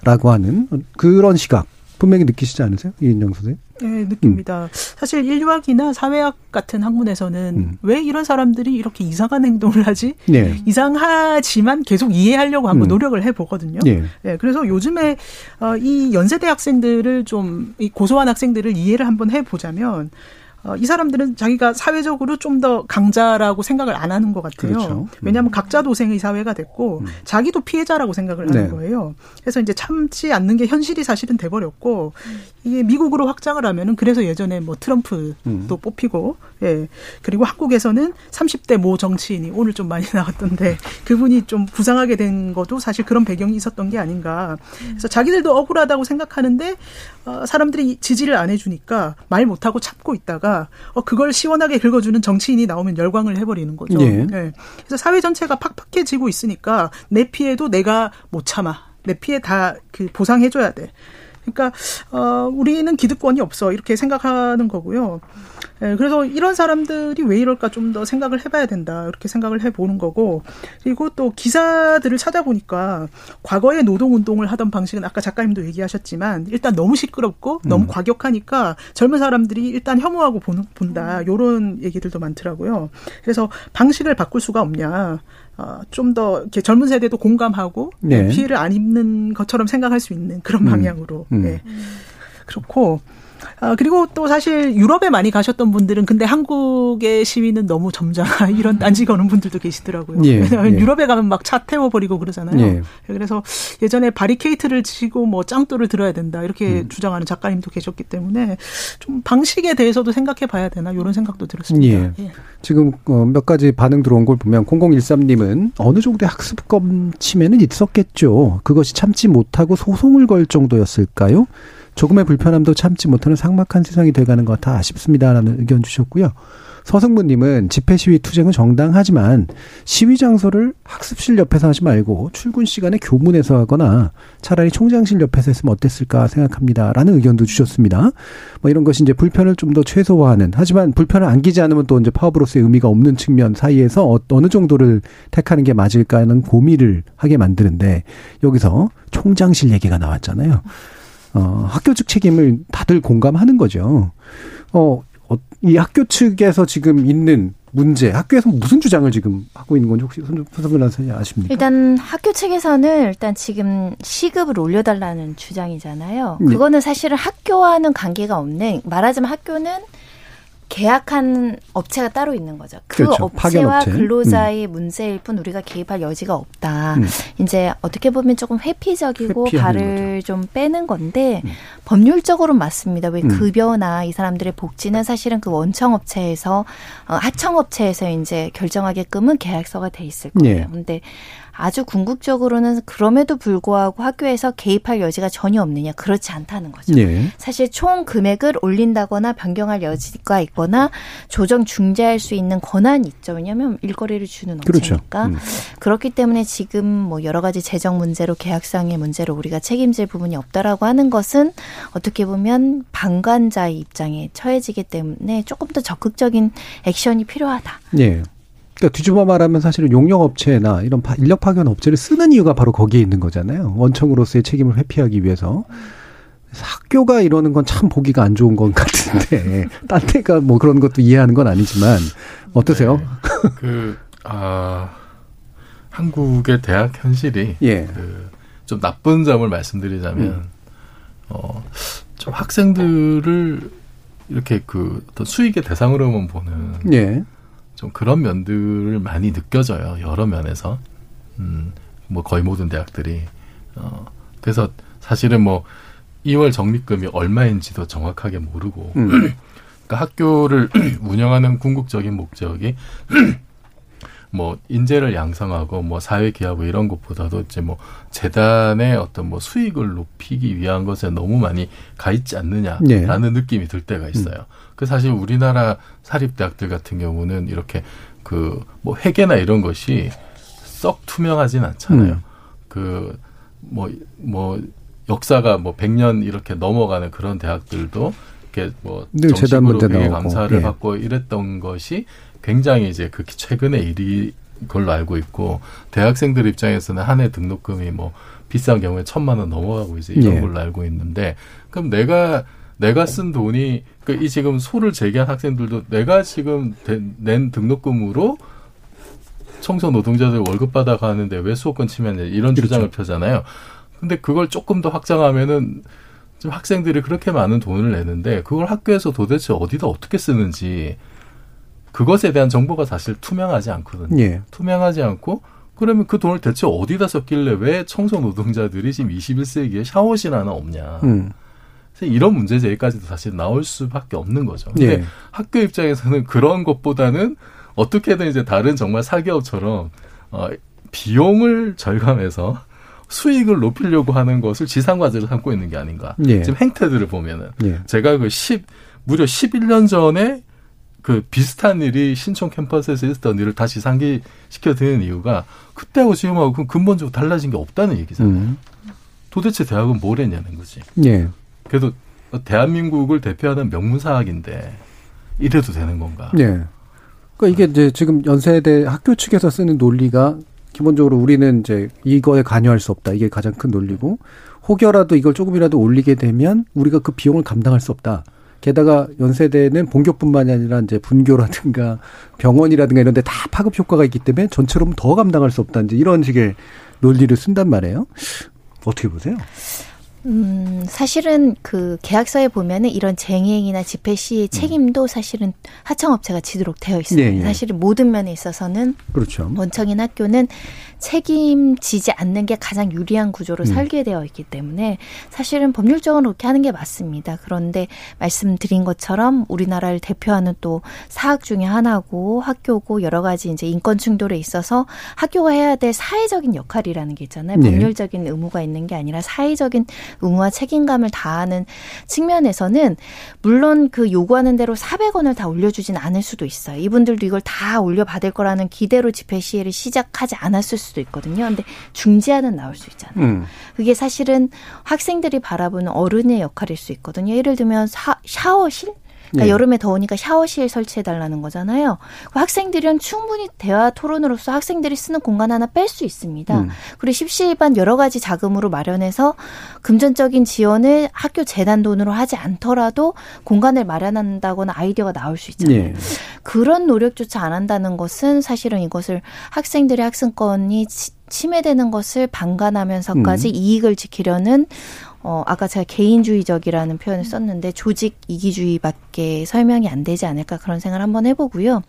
라고 하는 그런 시각 분명히 느끼시지 않으세요? 이인영 선생님? 네, 느낍니다. 사실 인류학이나 사회학 같은 학문에서는 왜 이런 사람들이 이렇게 이상한 행동을 하지? 네. 이상하지만 계속 이해하려고 한번 음. 노력을 해보거든요. 예. 예, 그래서 요즘에 어, 이 연세대 학생들을 좀이 고소한 학생들을 이해를 한번 해보자면 어, 이 사람들은 자기가 사회적으로 좀 더 강자라고 생각을 안 하는 것 같아요. 그렇죠. 음. 왜냐하면 각자 도생의 사회가 됐고 자기도 피해자라고 생각을 하는 네. 거예요. 그래서 이제 참지 않는 게 현실이 사실은 돼버렸고 이게 미국으로 확장을 하면은 그래서 예전에 뭐 트럼프도 음. 뽑히고 예 그리고 한국에서는 30대 모 정치인이 오늘 좀 많이 나왔던데 그분이 좀 부상하게 된 것도 사실 그런 배경이 있었던 게 아닌가. 그래서 자기들도 억울하다고 생각하는데 어, 사람들이 지지를 안 해주니까 말 못하고 참고 있다가 어, 그걸 시원하게 긁어주는 정치인이 나오면 열광을 해버리는 거죠. 예. 그래서 사회 전체가 팍팍해지고 있으니까 내 피해도 내가 못 참아. 내 피해 다 그 보상해줘야 돼. 그러니까 어 우리는 기득권이 없어 이렇게 생각하는 거고요. 예, 그래서 이런 사람들이 왜 이럴까 좀 더 생각을 해봐야 된다 이렇게 생각을 해보는 거고 그리고 또 기사들을 찾아보니까 과거에 노동 운동을 하던 방식은 아까 작가님도 얘기하셨지만 일단 너무 시끄럽고 너무 음. 과격하니까 젊은 사람들이 일단 혐오하고 보는, 본다 요런 얘기들도 많더라고요. 그래서 방식을 바꿀 수가 없냐. 어, 좀 더 이렇게 젊은 세대도 공감하고 네. 피해를 안 입는 것처럼 생각할 수 있는 그런 음. 방향으로 음. 예. 그렇고 아, 그리고 또 사실 유럽에 많이 가셨던 분들은 근데 한국의 시위는 너무 점잖아 이런 딴지 거는 분들도 계시더라고요. 예, 왜냐하면 예. 유럽에 가면 막 차 태워버리고 그러잖아요. 예. 그래서 예전에 바리케이트를 치고 뭐 짱돌을 들어야 된다 이렇게 음. 주장하는 작가님도 계셨기 때문에 좀 방식에 대해서도 생각해 봐야 되나 이런 생각도 들었습니다. 예. 예. 지금 어, 몇 가지 반응 들어온 걸 보면 0013님은 어느 정도의 학습검 침해는 있었겠죠. 그것이 참지 못하고 소송을 걸 정도였을까요? 조금의 불편함도 참지 못하는 삭막한 세상이 돼가는 것 같아 아쉽습니다라는 의견 주셨고요. 서승부님은 집회 시위 투쟁은 정당하지만 시위 장소를 학습실 옆에서 하지 말고 출근 시간에 교문에서 하거나 차라리 총장실 옆에서 했으면 어땠을까 생각합니다라는 의견도 주셨습니다. 뭐 이런 것이 이제 불편을 좀 더 최소화하는 하지만 불편을 안기지 않으면 또 이제 파업으로서의 의미가 없는 측면 사이에서 어- 어느 정도를 택하는 게 맞을까 하는 고민을 하게 만드는데 여기서 총장실 얘기가 나왔잖아요. 어, 학교 측 책임을 다들 공감하는 거죠. 어, 어, 이 학교 측에서 지금 있는 문제, 학교에서 무슨 주장을 지금 하고 있는 건지 혹시 손선별 선생님 아십니까? 일단 학교 측에서는 일단 지금 시급을 올려달라는 주장이잖아요. 네. 그거는 사실은 학교와는 관계가 없는 말하자면 학교는 계약한 업체가 따로 있는 거죠. 그 그렇죠. 업체와 파견업체. 근로자의 문제일 뿐 우리가 개입할 여지가 없다. 음. 이제 어떻게 보면 조금 회피적이고 발을 좀 빼는 건데 법률적으로 맞습니다. 왜 음. 급여나 이 사람들의 복지는 사실은 그 원청 업체에서 어, 하청 업체에서 이제 결정하게끔은 계약서가 돼 있을 거예요. 예. 근데 아주 궁극적으로는 그럼에도 불구하고 학교에서 개입할 여지가 전혀 없느냐 그렇지 않다는 거죠. 예. 사실 총 금액을 올린다거나 변경할 여지가 있거나 조정 중재할 수 있는 권한이 있죠. 왜냐하면 일거리를 주는 그렇죠. 업체니까. 음. 그렇기 때문에 지금 뭐 여러 가지 재정 문제로 계약상의 문제로 우리가 책임질 부분이 없다라고 하는 것은 어떻게 보면 방관자의 입장에 처해지기 때문에 조금 더 적극적인 액션이 필요하다. 예. 그러니까 뒤집어 말하면 사실은 용역 업체나 이런 파- 인력 파견 업체를 쓰는 이유가 바로 거기에 있는 거잖아요. 원청으로서의 책임을 회피하기 위해서. 학교가 이러는 건 참 보기가 안 좋은 것 같은데 딴 데가 뭐 그런 것도 이해하는 건 아니지만 어떠세요? 그, 아, 한국의 대학 현실이 예. 그, 좀 나쁜 점을 말씀드리자면, 음. 어, 좀 학생들을 이렇게 그 어떤 수익의 대상으로만 보는 예. 좀 그런 면들을 많이 느껴져요. 여러 면에서. 음, 뭐 거의 모든 대학들이. 어, 그래서 사실은 뭐 2월 적립금이 얼마인지도 정확하게 모르고. 음. 그러니까 학교를 운영하는 궁극적인 목적이 뭐 인재를 양성하고 뭐 사회 기하고 이런 것보다도 이제 뭐 재단의 어떤 뭐 수익을 높이기 위한 것에 너무 많이 가 있지 않느냐라는 느낌이 들 때가 있어요. 그 사실 우리나라 사립 대학들 같은 경우는 이렇게 그 뭐 회계나 이런 것이 썩 투명하진 않잖아요. 음. 그 뭐 뭐 역사가 뭐 100년 이렇게 넘어가는 그런 대학들도 이렇게 뭐 정식으로 나오고, 감사를 예. 받고 이랬던 것이 굉장히 이제 그 최근의 일이 걸로 알고 있고 대학생들 입장에서는 한 해 등록금이 뭐 비싼 경우에 천만 원 넘어가고 이제 이런 예. 걸로 알고 있는데 그럼 내가 내가 쓴 돈이 그이 지금 소를 제기한 학생들도 내가 지금 대- 낸 등록금으로 청소 노동자들 월급 받아가는데 왜 수호권 침해냐 이런 그렇죠. 주장을 펴잖아요. 근데 그걸 조금 더 확장하면은 좀 학생들이 그렇게 많은 돈을 내는데 그걸 학교에서 도대체 어디다 어떻게 쓰는지 그것에 대한 정보가 사실 투명하지 않거든요. 예. 투명하지 않고 그러면 그 돈을 대체 어디다 썼길래 왜 청소 노동자들이 지금 21세기에 샤워실 하나 없냐. 음. 이런 문제 제기까지도 사실 나올 수밖에 없는 거죠. 근데 예. 학교 입장에서는 그런 것보다는 어떻게든 이제 다른 정말 사기업처럼 어, 비용을 절감해서 수익을 높이려고 하는 것을 지상과제로 삼고 있는 게 아닌가. 예. 지금 행태들을 보면은 예. 제가 그 10, 무려 11년 전에 그 비슷한 일이 신촌 캠퍼스에서 있었던 일을 다시 상기시켜 드리는 이유가 그때하고 지금하고 그 근본적으로 달라진 게 없다는 얘기잖아요. 음. 도대체 대학은 뭘 했냐는 거지. 예. 그래도 대한민국을 대표하는 명문사학인데 이래도 되는 건가? 예. 그러니까 이게 이제 지금 연세대 학교 측에서 쓰는 논리가 기본적으로 우리는 이제 이거에 관여할 수 없다. 이게 가장 큰 논리고 혹여라도 이걸 조금이라도 올리게 되면 우리가 그 비용을 감당할 수 없다. 게다가 연세대는 본교뿐만이 아니라 이제 분교라든가 병원이라든가 이런 데 다 파급 효과가 있기 때문에 전체로 더 감당할 수 없다. 이제 이런 식의 논리를 쓴단 말이에요. 어떻게 보세요? 음, 사실은 그 계약서에 보면은 이런 쟁행이나 집회 시의 책임도 사실은 하청업체가 지도록 되어 있어요. 예, 예. 사실은 모든 면에 있어서는 그렇죠. 원청인 학교는 책임지지 않는 게 가장 유리한 구조로 음. 설계되어 있기 때문에 사실은 법률적으로 그렇게 하는 게 맞습니다. 그런데 말씀드린 것처럼 우리나라를 대표하는 또 사학 중에 하나고 학교고 여러 가지 이제 인권 충돌에 있어서 학교가 해야 될 사회적인 역할이라는 게 있잖아요. 네. 법률적인 의무가 있는 게 아니라 사회적인 의무와 책임감을 다하는 측면에서는 물론 그 요구하는 대로 400원을 다 올려주진 않을 수도 있어요. 이분들도 이걸 다 올려받을 거라는 기대로 집회 시위를 시작하지 않았을 수도 있거든요. 근데 중재안은 나올 수 있잖아요. 음. 그게 사실은 학생들이 바라보는 어른의 역할일 수 있거든요. 예를 들면 사- 샤워실 그러니까 예. 여름에 더우니까 샤워실 설치해 달라는 거잖아요. 그 학생들이랑 충분히 대화 토론으로서 학생들이 쓰는 공간 하나 뺄 수 있습니다. 음. 그리고 십시일반 여러 가지 자금으로 마련해서 금전적인 지원을 학교 재단 돈으로 하지 않더라도 공간을 마련한다거나 아이디어가 나올 수 있잖아요. 예. 그런 노력조차 안 한다는 것은 사실은 이것을 학생들의 학생권이 치- 침해되는 것을 방관하면서까지 음. 이익을 지키려는 어 아까 제가 개인주의적이라는 표현을 썼는데 조직 이기주의밖에 설명이 안 되지 않을까 그런 생각을 한번 해보고요.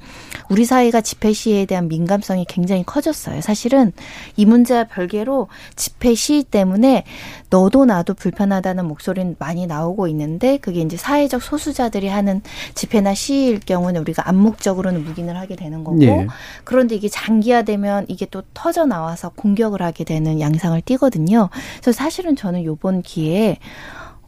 우리 사회가 집회 시위에 대한 민감성이 굉장히 커졌어요. 사실은 이 문제와 별개로 집회 시위 때문에 너도 나도 불편하다는 목소리는 많이 나오고 있는데 그게 이제 사회적 소수자들이 하는 집회나 시위일 경우는 우리가 암묵적으로는 묵인을 하게 되는 거고 예. 그런데 이게 장기화되면 이게 또 터져 나와서 공격을 하게 되는 양상을 띠거든요. 그래서 사실은 저는 요번 기회에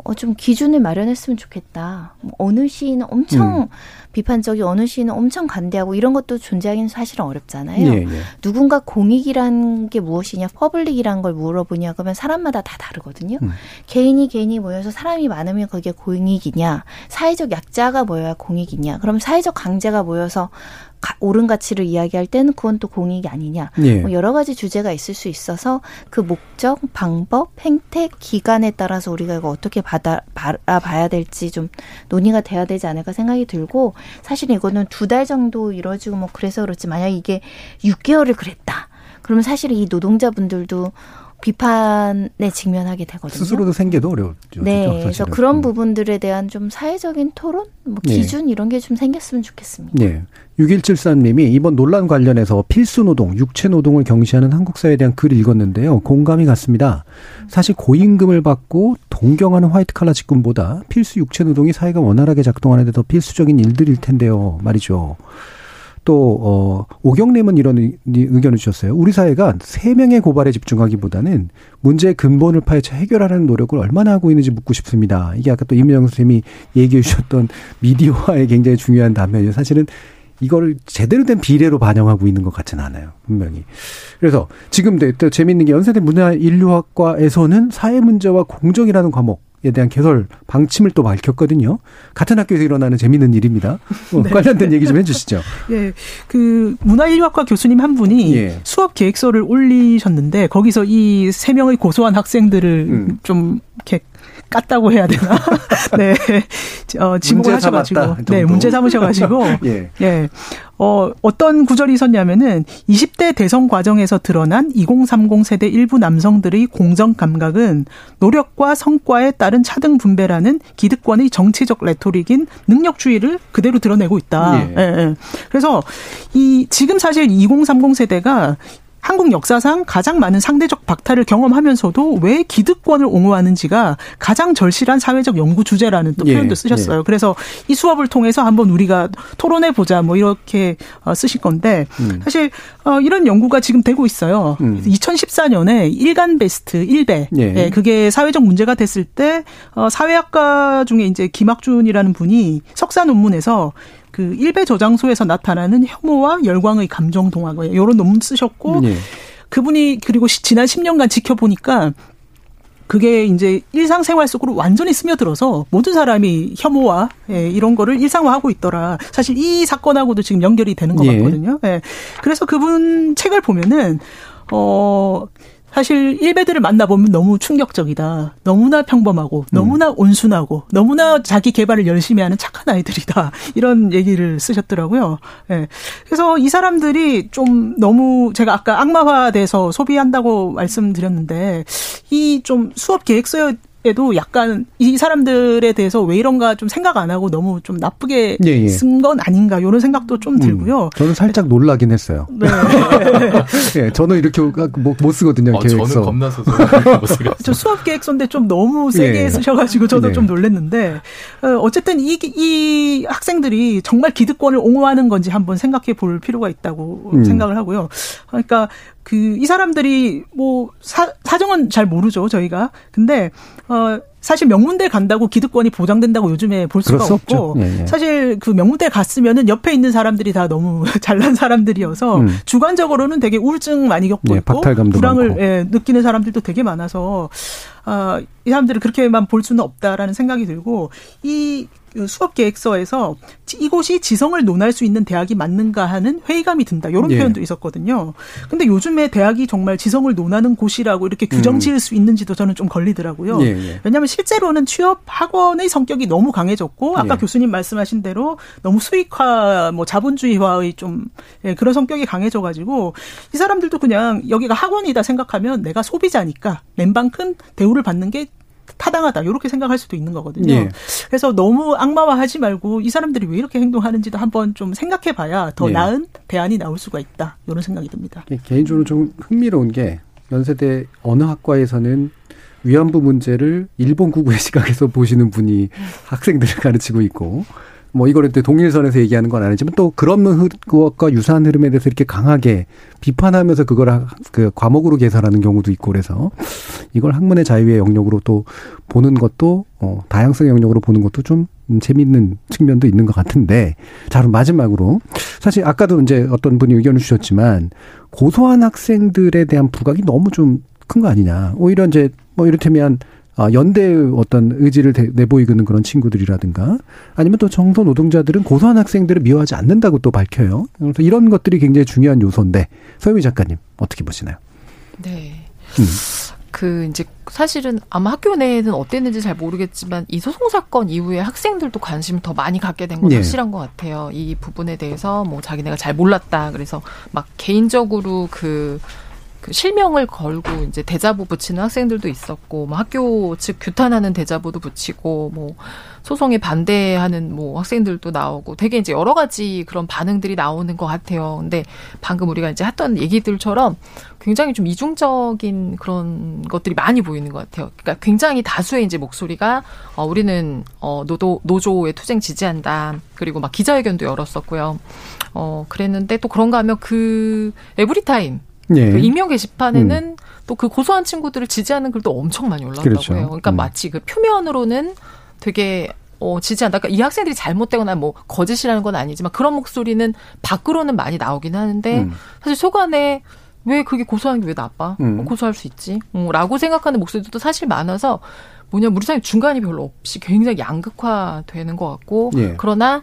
어, 좀 기준을 마련했으면 좋겠다. 뭐 어느 시위는 엄청 음. 비판적이 어느 시위는 엄청 관대하고 이런 것도 존재하기는 사실은 어렵잖아요. 예, 예. 누군가 공익이란 게 무엇이냐, public이란 걸 물어보냐, 그러면 사람마다 다 다르거든요. 음. 개인이 개인이 모여서 사람이 많으면 그게 공익이냐, 사회적 약자가 모여야 공익이냐, 그럼 사회적 강자가 모여서 가- 옳은 가치를 이야기할 때는 그건 또 공익이 아니냐. 예. 뭐 여러 가지 주제가 있을 수 있어서 그 목적, 방법, 행태, 기간에 따라서 우리가 이거 어떻게 받아 바라봐야 될지 좀 논의가 돼야 되지 않을까 생각이 들고 사실 이거는 두 달 정도 이루어지고 뭐 그래서 그렇지 만약 이게 6개월을 그랬다. 그러면 사실 이 노동자분들도 비판에 직면하게 되거든요. 스스로도 생계도 어려워죠. 네, 그죠? 그래서 사실은. 그런 음. 부분들에 대한 좀 사회적인 토론, 뭐 네. 기준 이런 게 좀 생겼으면 좋겠습니다. 예. 6173님이 이번 논란 관련해서 필수 노동, 육체 노동을 경시하는 한국 사회에 대한 글을 읽었는데요. 공감이 갔습니다. 사실 고임금을 받고 동경하는 화이트 칼라 직군보다 필수 육체 노동이 사회가 원활하게 작동하는 데 더 필수적인 일들일 텐데요. 말이죠. 또, 어, 오경님은 이런 의- 의견을 주셨어요. 우리 사회가 세 명의 고발에 집중하기보다는 문제의 근본을 파헤쳐 해결하려는 노력을 얼마나 하고 있는지 묻고 싶습니다. 이게 아까 또 이민영 선생님이 얘기해 주셨던 미디어화의 굉장히 중요한 단면이에요. 사실은 이거를 제대로 된 비례로 반영하고 있는 것 같지는 않아요. 분명히. 그래서 지금 또- 또 재밌는 게 연세대 문화인류학과에서는 사회 문제와 공정이라는 과목 에 대한 개설 방침을 또 밝혔거든요. 같은 학교에서 일어나는 재밌는 일입니다. 어, 네. 관련된 얘기 좀 해주시죠. 예, 그 문화인류학과 교수님 한 분이 예. 수업 계획서를 올리셨는데 거기서 이 세 명의 고소한 학생들을 음. 좀 이렇게 깠다고 해야 되나? 네, 어, 지목을 하셔가지고, 네. 문제 삼으셔가지고, 예. 예, 어, 어떤 구절이 있었냐면은 20대 대선 과정에서 드러난 2030 세대 일부 남성들의 공정 감각은 노력과 성과에 따른 차등 분배라는 기득권의 정치적 레토릭인 능력주의를 그대로 드러내고 있다. 예. 예, 예. 그래서 이 지금 사실 2030 세대가 한국 역사상 가장 많은 상대적 박탈을 경험하면서도 왜 기득권을 옹호하는지가 가장 절실한 사회적 연구 주제라는 또 예, 표현도 쓰셨어요. 예. 그래서 이 수업을 통해서 한번 우리가 토론해 보자 뭐 이렇게 어, 쓰실 건데 음. 사실 어, 이런 연구가 지금 되고 있어요. 음. 2014년에 일간 베스트 1배 예. 예, 그게 사회적 문제가 됐을 때 어, 사회학과 중에 이제 김학준이라는 분이 석사 논문에서 그 일배 저장소에서 나타나는 혐오와 열광의 감정 동화가 이런 논문 쓰셨고 예. 그분이 그리고 시- 지난 10년간 지켜보니까 그게 이제 일상생활 속으로 완전히 스며들어서 모든 사람이 혐오와 예, 이런 거를 일상화하고 있더라. 사실 이 사건하고도 지금 연결이 되는 것 예. 같거든요. 예. 그래서 그분 책을 보면은 어 사실 일베들을 만나보면 너무 충격적이다. 너무나 평범하고, 너무나 온순하고, 너무나 자기 개발을 열심히 하는 착한 아이들이다. 이런 얘기를 쓰셨더라고요. 예. 그래서 이 사람들이 좀 너무 제가 아까 악마화돼서 소비한다고 말씀드렸는데, 이 좀 수업 계획서에 에도 약간 이 사람들에 대해서 왜 이런가 좀 생각 안 하고 너무 좀 나쁘게 예, 예. 쓴건 아닌가 이런 생각도 좀 들고요. 음, 저는 살짝 놀라긴 했어요. 네. 예, 저는 이렇게 못, 못 쓰거든요, 어, 계획서. 저는 겁나서. 저 수업 계획서인데 좀 너무 세게 예. 쓰셔가지고 저도 네. 좀 놀랐는데 어, 어쨌든 이, 이 학생들이 정말 기득권을 옹호하는 건지 한번 생각해 볼 필요가 있다고 음. 생각을 하고요. 그러니까 그 이 사람들이 뭐 사, 사정은 잘 모르죠 저희가. 근데 어 사실 명문대 간다고 기득권이 보장된다고 요즘에 볼 수가 없고. 예, 예. 사실 그 명문대 갔으면은 옆에 있는 사람들이 다 너무 잘난 사람들이어서 음. 주관적으로는 되게 우울증 많이 겪고 예, 있고 불황을 많고. 예, 느끼는 사람들도 되게 많아서 아, 이 사람들을 그렇게만 볼 수는 없다라는 생각이 들고 이그 수업 계획서에서 이곳이 지성을 논할 수 있는 대학이 맞는가 하는 회의감이 든다. 이런 예. 표현도 있었거든요. 근데 요즘에 대학이 정말 지성을 논하는 곳이라고 이렇게 규정 음. 지을 수 있는지도 저는 좀 걸리더라고요. 예, 예. 왜냐하면 실제로는 취업 학원의 성격이 너무 강해졌고 아까 예. 교수님 말씀하신 대로 너무 수익화, 뭐 자본주의화의 좀 예, 그런 성격이 강해져가지고 이 사람들도 그냥 여기가 학원이다 생각하면 내가 소비자니까 맨방큰 대우를 받는 게 타당하다 이렇게 생각할 수도 있는 거거든요. 예. 그래서 너무 악마화하지 말고 이 사람들이 왜 이렇게 행동하는지도 한번 좀 생각해봐야 더 예. 나은 대안이 나올 수가 있다 이런 생각이 듭니다. 예, 개인적으로 좀 흥미로운 게 연세대 어느 학과에서는 위안부 문제를 일본 구구의 시각에서 보시는 분이 학생들을 가르치고 있고 뭐 이거를 또 동일선에서 얘기하는 건 아니지만 또 그런 흐- 것과 유사한 흐름에 대해서 이렇게 강하게 비판하면서 그걸 학- 그 과목으로 계산하는 경우도 있고 그래서 이걸 학문의 자유의 영역으로 또 보는 것도 어 다양성의 영역으로 보는 것도 좀 음, 재미있는 측면도 있는 것 같은데 자 그럼 마지막으로 사실 아까도 이제 어떤 분이 의견을 주셨지만 고소한 학생들에 대한 부각이 너무 좀 큰 거 아니냐. 오히려 이제 뭐 이를테면 아, 연대의 어떤 의지를 대- 내보이는 그런 친구들이라든가 아니면 또 정서 노동자들은 고소한 학생들을 미워하지 않는다고 또 밝혀요. 그래서 이런 것들이 굉장히 중요한 요소인데 서유미 작가님 어떻게 보시나요? 네. 음. 그 이제 사실은 아마 학교 내에는 어땠는지 잘 모르겠지만 이 소송 사건 이후에 학생들도 관심을 더 많이 갖게 된건 예. 확실한 것 같아요. 이 부분에 대해서 뭐 자기네가 잘 몰랐다. 그래서 막 개인적으로 그, 그 실명을 걸고 이제 대자보 붙이는 학생들도 있었고 뭐 학교 측 규탄하는 대자보도 붙이고 뭐 소송에 반대하는 뭐 학생들도 나오고 되게 이제 여러 가지 그런 반응들이 나오는 것 같아요. 근데 방금 우리가 이제 했던 얘기들처럼 굉장히 좀 이중적인 그런 것들이 많이 보이는 것 같아요. 그러니까 굉장히 다수의 이제 목소리가 어 우리는 어 노도 노조의 투쟁 지지한다. 그리고 막 기자회견도 열었었고요. 어 그랬는데 또 그런가 하면 그 에브리타임 예. 그 익명 게시판에는 또그 고소한 친구들을 지지하는 글도 엄청 많이 올라왔다고 그렇죠. 해요. 그러니까 음. 마치 그 표면으로는 되게 어, 지지한다. 그러니까 이 학생들이 잘못되거나 뭐 거짓이라는 건 아니지만 그런 목소리는 밖으로는 많이 나오긴 하는데 음. 사실 속안에 왜 그게 고소하는 게 왜 나빠? 음. 어, 고소할 수 있지. 어, 라고 생각하는 목소리도 사실 많아서 뭐냐면 우리 사회 중간이 별로 없이 굉장히 양극화되는 것 같고 예. 그러나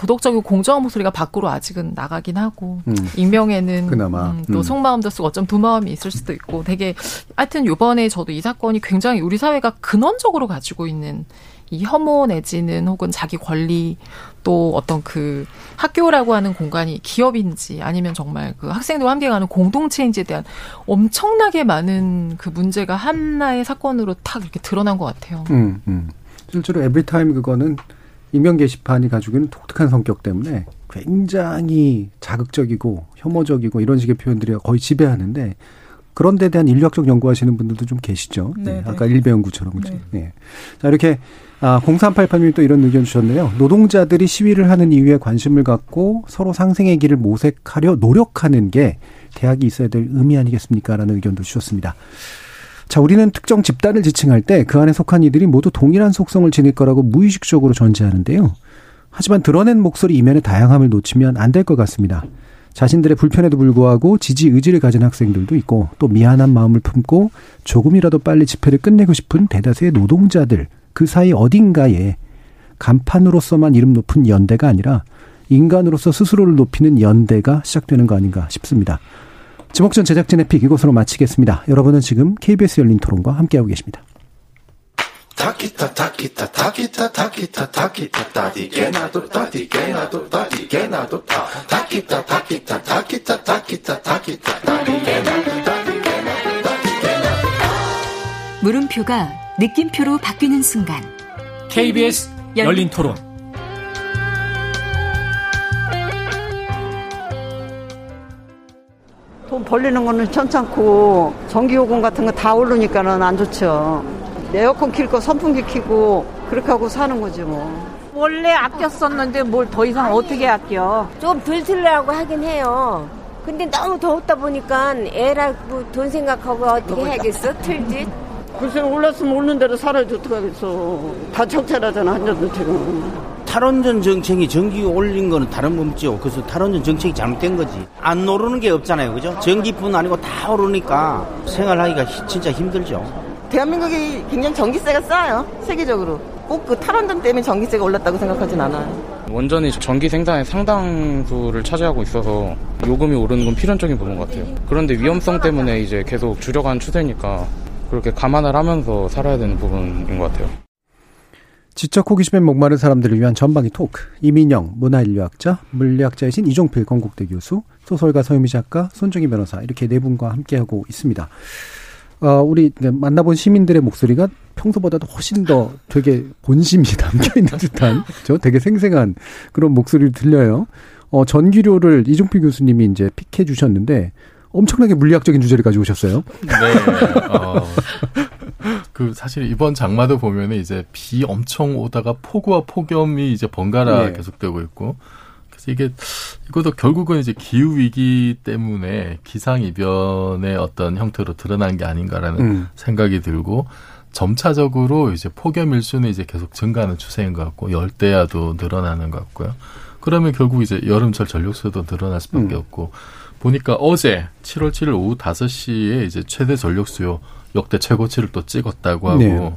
도덕적이고 공정한 목소리가 밖으로 아직은 나가긴 하고 음. 익명에는 그나마. 음, 또 음. 속마음도 쓰고 어쩜 두 마음이 있을 수도 있고 되게 하여튼 요번에 저도 이 사건이 굉장히 우리 사회가 근원적으로 가지고 있는 이 혐오 내지는 혹은 자기 권리 또 어떤 그 학교라고 하는 공간이 기업인지 아니면 정말 그 학생들과 함께 가는 공동체인지에 대한 엄청나게 많은 그 문제가 하나의 사건으로 탁 이렇게 드러난 것 같아요. 음, 음. 실제로 에브리타임 그거는 익명 게시판이 가지고 있는 독특한 성격 때문에 굉장히 자극적이고 혐오적이고 이런 식의 표현들이 거의 지배하는데 그런 데 대한 인류학적 연구하시는 분들도 좀 계시죠. 네, 네, 네. 아까 일배 연구처럼 그죠. 네. 네. 자 이렇게 아 0388님이 또 이런 의견 주셨네요. 노동자들이 시위를 하는 이유에 관심을 갖고 서로 상생의 길을 모색하려 노력하는 게 대학이 있어야 될 의미 아니겠습니까?라는 의견도 주셨습니다. 자, 우리는 특정 집단을 지칭할 때 그 안에 속한 이들이 모두 동일한 속성을 지닐 거라고 무의식적으로 전제하는데요. 하지만 드러낸 목소리 이면의 다양함을 놓치면 안 될 것 같습니다. 자신들의 불편에도 불구하고 지지 의지를 가진 학생들도 있고 또 미안한 마음을 품고 조금이라도 빨리 집회를 끝내고 싶은 대다수의 노동자들 그 사이 어딘가에 간판으로서만 이름 높은 연대가 아니라 인간으로서 스스로를 높이는 연대가 시작되는 거 아닌가 싶습니다. 지목전 제작진의 픽 이것으로 마치겠습니다. 여러분은 지금 KBS 열린 토론과 함께하고 계십니다. 물음표가 느낌표로 바뀌는 순간 KBS 열린 토론. 벌리는 거는 괜찮고 전기요금 같은 거 다 오르니까는 안 좋죠. 에어컨 킬거 선풍기 키고 그렇게 하고 사는 거지 뭐. 원래 아꼈었는데 뭘 더 이상 어떻게 아껴? 좀 덜 틀려고 하긴 해요. 근데 너무 더웠다 보니까 애라고 돈 생각하고 어떻게 해야겠어? 틀지? 글쎄 올랐으면 오르는 대로 살아야지 어떡하겠어. 다 적자라잖아 한전도 지금. 탈원전 정책이 전기 올린 거는 다른 문제요. 그래서 탈원전 정책이 잘못된 거지. 안 오르는 게 없잖아요. 그죠? 전기뿐 아니고 다 오르니까 생활하기가 히- 진짜 힘들죠. 대한민국이 굉장히 전기세가 싸요. 세계적으로. 꼭 그 탈원전 때문에 전기세가 올랐다고 생각하진 않아요. 원전이 전기 생산의 상당수를 차지하고 있어서 요금이 오르는 건 필연적인 부분 같아요. 그런데 위험성 때문에 이제 계속 줄여가는 추세니까 그렇게 감안을 하면서 살아야 되는 부분인 것 같아요. 지적 호기심에 목마른 사람들을 위한 전방위 토크. 이민영 문화인류학자, 물리학자이신 이종필 건국대 교수, 소설가 서유미 작가, 손정희 변호사 이렇게 네 분과 함께하고 있습니다. 어, 우리 만나본 시민들의 목소리가 평소보다도 훨씬 더 되게 본심이 담겨 있는 듯한, 저 되게 생생한 그런 목소리를 들려요. 어, 전기료를 이종필 교수님이 이제 픽해 주셨는데 엄청나게 물리학적인 주제를 가지고 오셨어요. 네. 어, 그 사실 이번 장마도 보면은 이제 비 엄청 오다가 폭우와 폭염이 이제 번갈아 네. 계속되고 있고 그래서 이게 이것도 결국은 이제 기후 위기 때문에 기상 이변의 어떤 형태로 드러난 게 아닌가라는 음. 생각이 들고 점차적으로 이제 폭염 일수는 이제 계속 증가하는 추세인 것 같고 열대야도 늘어나는 것 같고요. 그러면 결국 이제 여름철 전력수도 늘어날 수밖에 음. 없고 보니까 어제 7월 7일 오후 5시에 이제 최대 전력 수요 역대 최고치를 또 찍었다고 하고 네.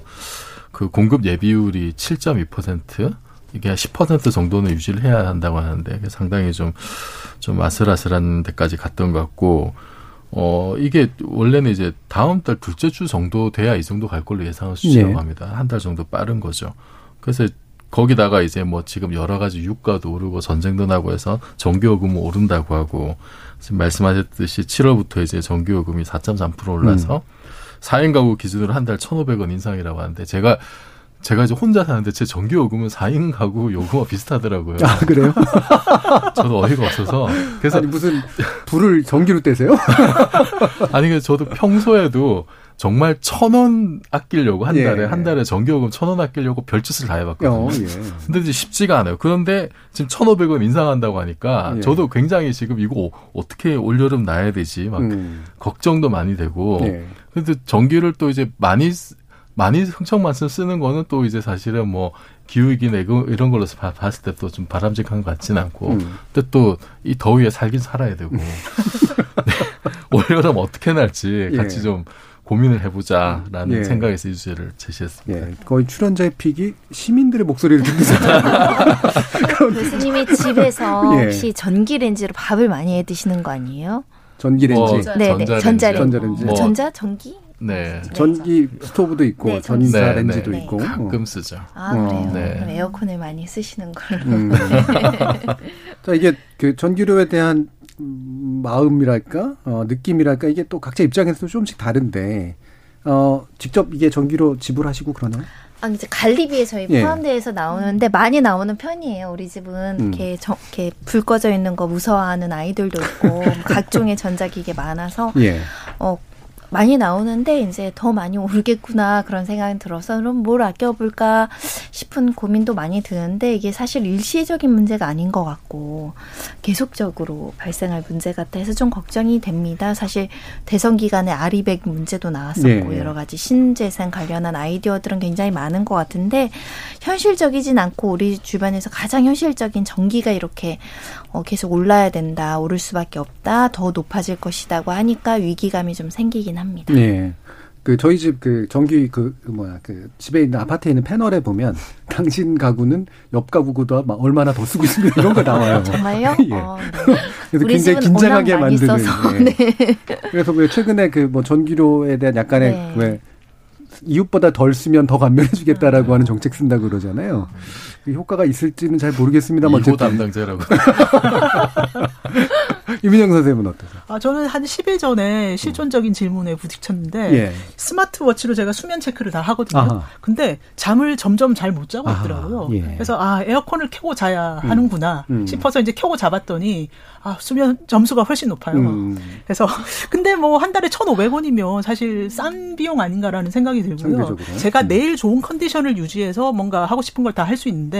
그 공급 예비율이 7.2% 이게 10% 정도는 유지를 해야 한다고 하는데 상당히 좀좀 아슬아슬한 데까지 갔던 것 같고 어 이게 원래는 이제 다음 달 둘째 주 정도 돼야 이 정도 갈 걸로 예상할 수 있다고 네. 합니다. 한 달 정도 빠른 거죠. 그래서 거기다가 이제 뭐 지금 여러 가지 유가도 오르고 전쟁도 나고 해서 전기요금은 오른다고 하고 지금 말씀하셨듯이 7월부터 이제 전기요금이 4.3% 올라서 음. 사 4인 가구 기준으로 한 달 1,500원 인상이라고 하는데 제가 제가 이제 혼자 사는데 제 전기 요금은 4인 가구 요금과 비슷하더라고요. 아, 그래요? 저도 어이가 없어서. 그래서 아니, 무슨 불을 전기로 떼세요? 아니 그 저도 평소에도 정말 천 원 아끼려고 한 예. 달에 한 달에 전기 요금 천 원 아끼려고 별짓을 다 해봤거든요. 어, 예. 근데 이제 쉽지가 않아요. 그런데 지금 천오백 원 인상한다고 하니까 예. 저도 굉장히 지금 이거 어떻게 올여름 나야 되지 막 음. 걱정도 많이 되고. 예. 근데 전기를 또 이제 많이 쓰- 많이 흥청만큼 쓰는 거는 또 이제 사실은 뭐 기후위기나 이거- 이런 걸로 봐- 봤을 때 또 좀 바람직한 것 같지는 않고 음. 근데 또 이 더위에 살긴 살아야 되고 네. 올여름 어떻게 날지 예. 같이 좀 고민을 해보자라는 예. 생각에서 이 주제를 제시했습니다. 예, 거의 출연자의 픽이 시민들의 목소리를 듣는 교수님이 집에서 예. 혹시 전기레인지로 밥을 많이 해 드시는 거 아니에요? 전기레인지, 어, 네, 네. 전자레인지. 전자레인지, 뭐 전자 전기? 네. 전기 스토브도 있고 네, 전자 네, 렌지도 네. 있고 가끔 쓰죠. 아 그래요. 네. 그럼 에어컨을 많이 쓰시는 걸로. 음. 자 이게 그 전기료에 대한 음, 마음이랄까 어, 느낌이랄까 이게 또 각자 입장에서 조금씩 다른데 어 직접 이게 전기료 지불하시고 그러나요? 아, 이제 관리비에 저희 예. 포함돼서 나오는데 많이 나오는 편이에요. 우리 집은 음. 이렇게, 저, 이렇게 불 꺼져 있는 거 무서워하는 아이들도 있고 뭐 각종의 전자기기 많아서 예. 어 많이 나오는데 이제 더 많이 오르겠구나 그런 생각이 들어서 그럼 뭘 아껴볼까 싶은 고민도 많이 드는데 이게 사실 일시적인 문제가 아닌 것 같고 계속적으로 발생할 문제 같아 해서 좀 걱정이 됩니다. 사실 대선 기간에 아리백 문제도 나왔었고 네. 여러 가지 신재생 관련한 아이디어들은 굉장히 많은 것 같은데 현실적이진 않고 우리 주변에서 가장 현실적인 전기가 이렇게 어, 계속 올라야 된다, 오를 수밖에 없다, 더 높아질 것이다고 하니까 위기감이 좀 생기긴 합니다. 네. 그 저희 집 그 전기 그 뭐야 그 집에 있는 아파트에 있는 패널에 보면 당신 가구는 옆 가구보다 막 얼마나 더 쓰고 있습니다 이런 거 나와요. 정말요? 예. 어, 네. 그래서 굉장히 긴장하게 만드는. 예. 네. 그래서 왜 최근에 그 뭐 전기료에 대한 약간의 네. 왜 이웃보다 덜 쓰면 더 감면해주겠다라고 하는 정책 쓴다고 그러잖아요. 그 효과가 있을지는 잘 모르겠습니다만 이호 어쨌든 담당자라고. 이민영 선생님은 어떠세요? 아, 저는 한 10일 전에 실존적인 질문에 부딪혔는데 예. 스마트워치로 제가 수면 체크를 다 하거든요. 아하. 근데 잠을 점점 잘 못 자고 아하, 있더라고요. 예. 그래서 아 에어컨을 켜고 자야 음. 하는구나 음. 싶어서 이제 켜고 자봤더니 아 수면 점수가 훨씬 높아요. 음. 그래서 근데 뭐 한 달에 1,500원이면 사실 싼 비용 아닌가라는 생각이 들고요. 상대적으로. 제가 음. 내일 좋은 컨디션을 유지해서 뭔가 하고 싶은 걸 다 할 수 있는데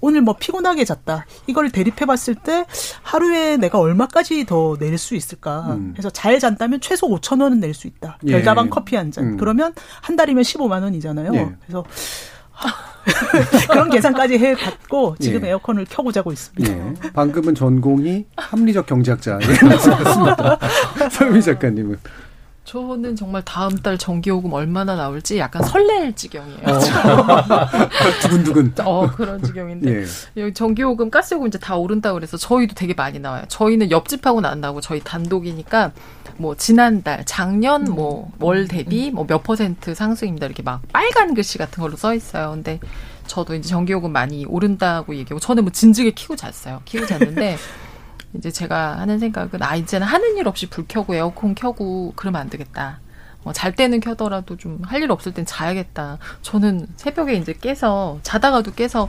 오늘 뭐 피곤하게 잤다. 이걸 대립해 봤을 때 하루에 내가 얼마까지 더 낼 수 있을까? 음. 그래서 잘 잔다면 최소 5천 원은 낼 수 있다. 예. 별다방 커피 한 잔. 음. 그러면 한 달이면 15만 원이잖아요. 예. 그래서 그런 계산까지 해봤고 지금 예. 에어컨을 켜고 자고 있습니다. 예. 방금은 전공이 합리적 경제학자 예, 말씀하셨습니다. 서유미 작가님은 저는 정말 다음 달 전기요금 얼마나 나올지 약간 설렐 지경이에요. 두근두근. 어, 그런 지경인데. 예. 여기 전기요금, 가스요금 이제 다 오른다고 그래서 저희도 되게 많이 나와요. 저희는 옆집하고는 안 나오고 저희 단독이니까 뭐 지난달, 작년 뭐 월 대비 뭐 몇 퍼센트 상승입니다. 이렇게 막 빨간 글씨 같은 걸로 써 있어요. 근데 저도 이제 전기요금 많이 오른다고 얘기하고 저는 뭐 진즉에 키고 잤어요. 키고 잤는데 이제 제가 하는 생각은 아 이제는 하는 일 없이 불 켜고 에어컨 켜고 그러면 안 되겠다. 뭐잘 때는 켜더라도 좀 할 일 없을 땐 자야겠다. 저는 새벽에 이제 깨서 자다가도 깨서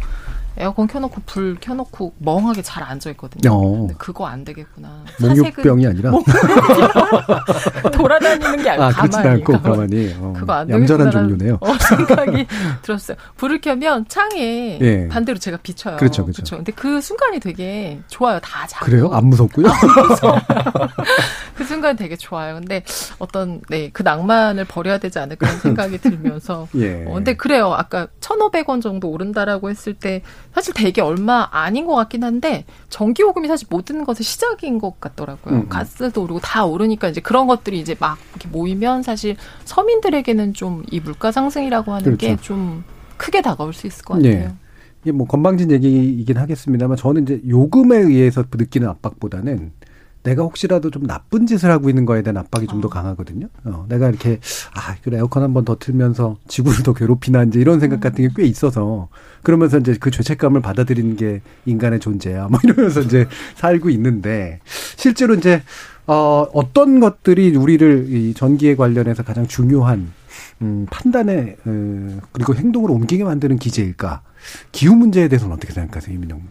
에어컨 켜놓고 불 켜놓고 멍하게 잘 앉아 있거든요. 어. 근데 그거 안 되겠구나. 목욕병이 아니라 돌아다니는 게 아니고 아, 가만히 않고 가만히. 어, 그거 안 얌전한 종류네요. 어, 생각이 들었어요. 불을 켜면 창에 예. 반대로 제가 비쳐요. 그렇죠, 그렇죠. 그쵸? 근데 그 순간이 되게 좋아요. 다 자고. 그래요? 안 무섭고요? 그 순간 되게 좋아요. 근데 어떤 네그 낭만을 버려야 되지 않을까 생각이 들면서. 예. 어, 근데 그래요. 아까 1,500원 정도 오른다라고 했을 때 사실 되게 얼마 아닌 것 같긴 한데 전기요금이 사실 모든 것의 시작인 것 같더라고요. 음. 가스도 오르고 다 오르니까 이제 그런 것들이 이제 막 이렇게 모이면 사실 서민들에게는 좀 이 물가 상승이라고 하는 게 그렇죠. 좀 크게 다가올 수 있을 것 같아요. 예. 이게 뭐 건방진 얘기이긴 하겠습니다만 저는 이제 요금에 의해서 느끼는 압박보다는 내가 혹시라도 좀 나쁜 짓을 하고 있는 거에 대한 압박이 좀 더 강하거든요. 어, 내가 이렇게 아, 그래 에어컨 한 번 더 틀면서 지구를 더 괴롭히나 이제 이런 생각 같은 게 꽤 있어서 그러면서 이제 그 죄책감을 받아들이는 게 인간의 존재야. 뭐 이러면서 이제 살고 있는데 실제로 이제 어, 어떤 것들이 우리를 이 전기에 관련해서 가장 중요한 음, 판단에 어, 그리고 행동으로 옮기게 만드는 기제일까? 기후 문제에 대해서는 어떻게 생각하세요, 이민영?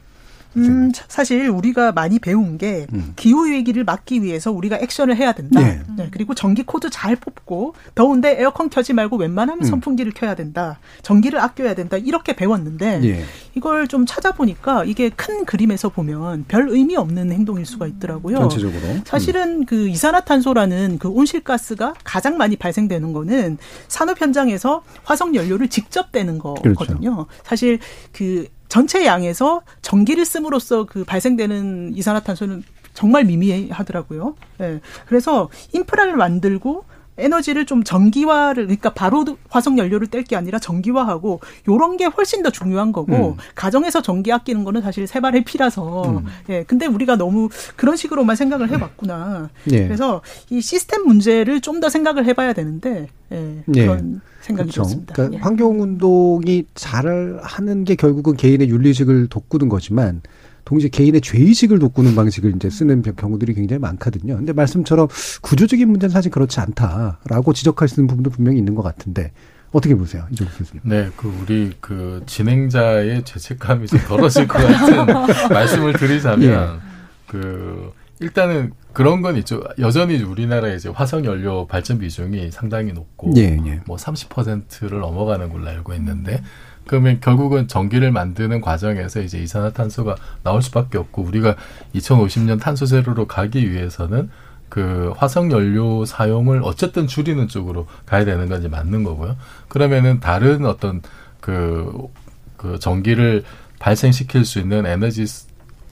음, 차- 사실 우리가 많이 배운 게 음. 기후 위기를 막기 위해서 우리가 액션을 해야 된다. 네. 네, 그리고 전기 코드 잘 뽑고 더운데 에어컨 켜지 말고 웬만하면 음. 선풍기를 켜야 된다. 전기를 아껴야 된다. 이렇게 배웠는데 예. 이걸 좀 찾아보니까 이게 큰 그림에서 보면 별 의미 없는 행동일 수가 있더라고요. 전체적으로. 음. 사실은 그 이산화탄소라는 그 온실가스가 가장 많이 발생되는 거는 산업 현장에서 화석 연료를 직접 떼는 그렇죠. 거거든요. 사실 그 전체 양에서 전기를 씀으로써 그 발생되는 이산화탄소는 정말 미미하더라고요. 예. 그래서 인프라를 만들고 에너지를 좀 전기화를 그러니까 바로 화석 연료를 뗄 게 아니라 전기화하고 요런 게 훨씬 더 중요한 거고 음. 가정에서 전기 아끼는 거는 사실 세발의 피라서 음. 예 근데 우리가 너무 그런 식으로만 생각을 해봤구나 예. 그래서 이 시스템 문제를 좀 더 생각을 해봐야 되는데 예 예. 그런 생각이 그렇죠. 들었습니다. 그러니까 예. 환경 운동이 잘 하는 게 결국은 개인의 윤리의식을 돋구는 거지만 동시에 개인의 죄의식을 돋구는 방식을 이제 쓰는 경우들이 굉장히 많거든요. 근데 말씀처럼 구조적인 문제는 사실 그렇지 않다라고 지적할 수 있는 부분도 분명히 있는 것 같은데 어떻게 보세요, 이종국 교수님? 네, 그 우리 그 진행자의 죄책감이 좀 덜어질 것 같은 말씀을 드리자면 예. 그 일단은 그런 건 있죠. 여전히 우리나라의 이제 화석 연료 발전 비중이 상당히 높고 예, 예. 뭐 30%를 넘어가는 걸로 알고 있는데 그러면 결국은 전기를 만드는 과정에서 이제 이산화탄소가 나올 수밖에 없고 우리가 2050년 탄소 제로로 가기 위해서는 그 화석 연료 사용을 어쨌든 줄이는 쪽으로 가야 되는 건 이제 맞는 거고요. 그러면은 다른 어떤 그, 그 전기를 발생시킬 수 있는 에너지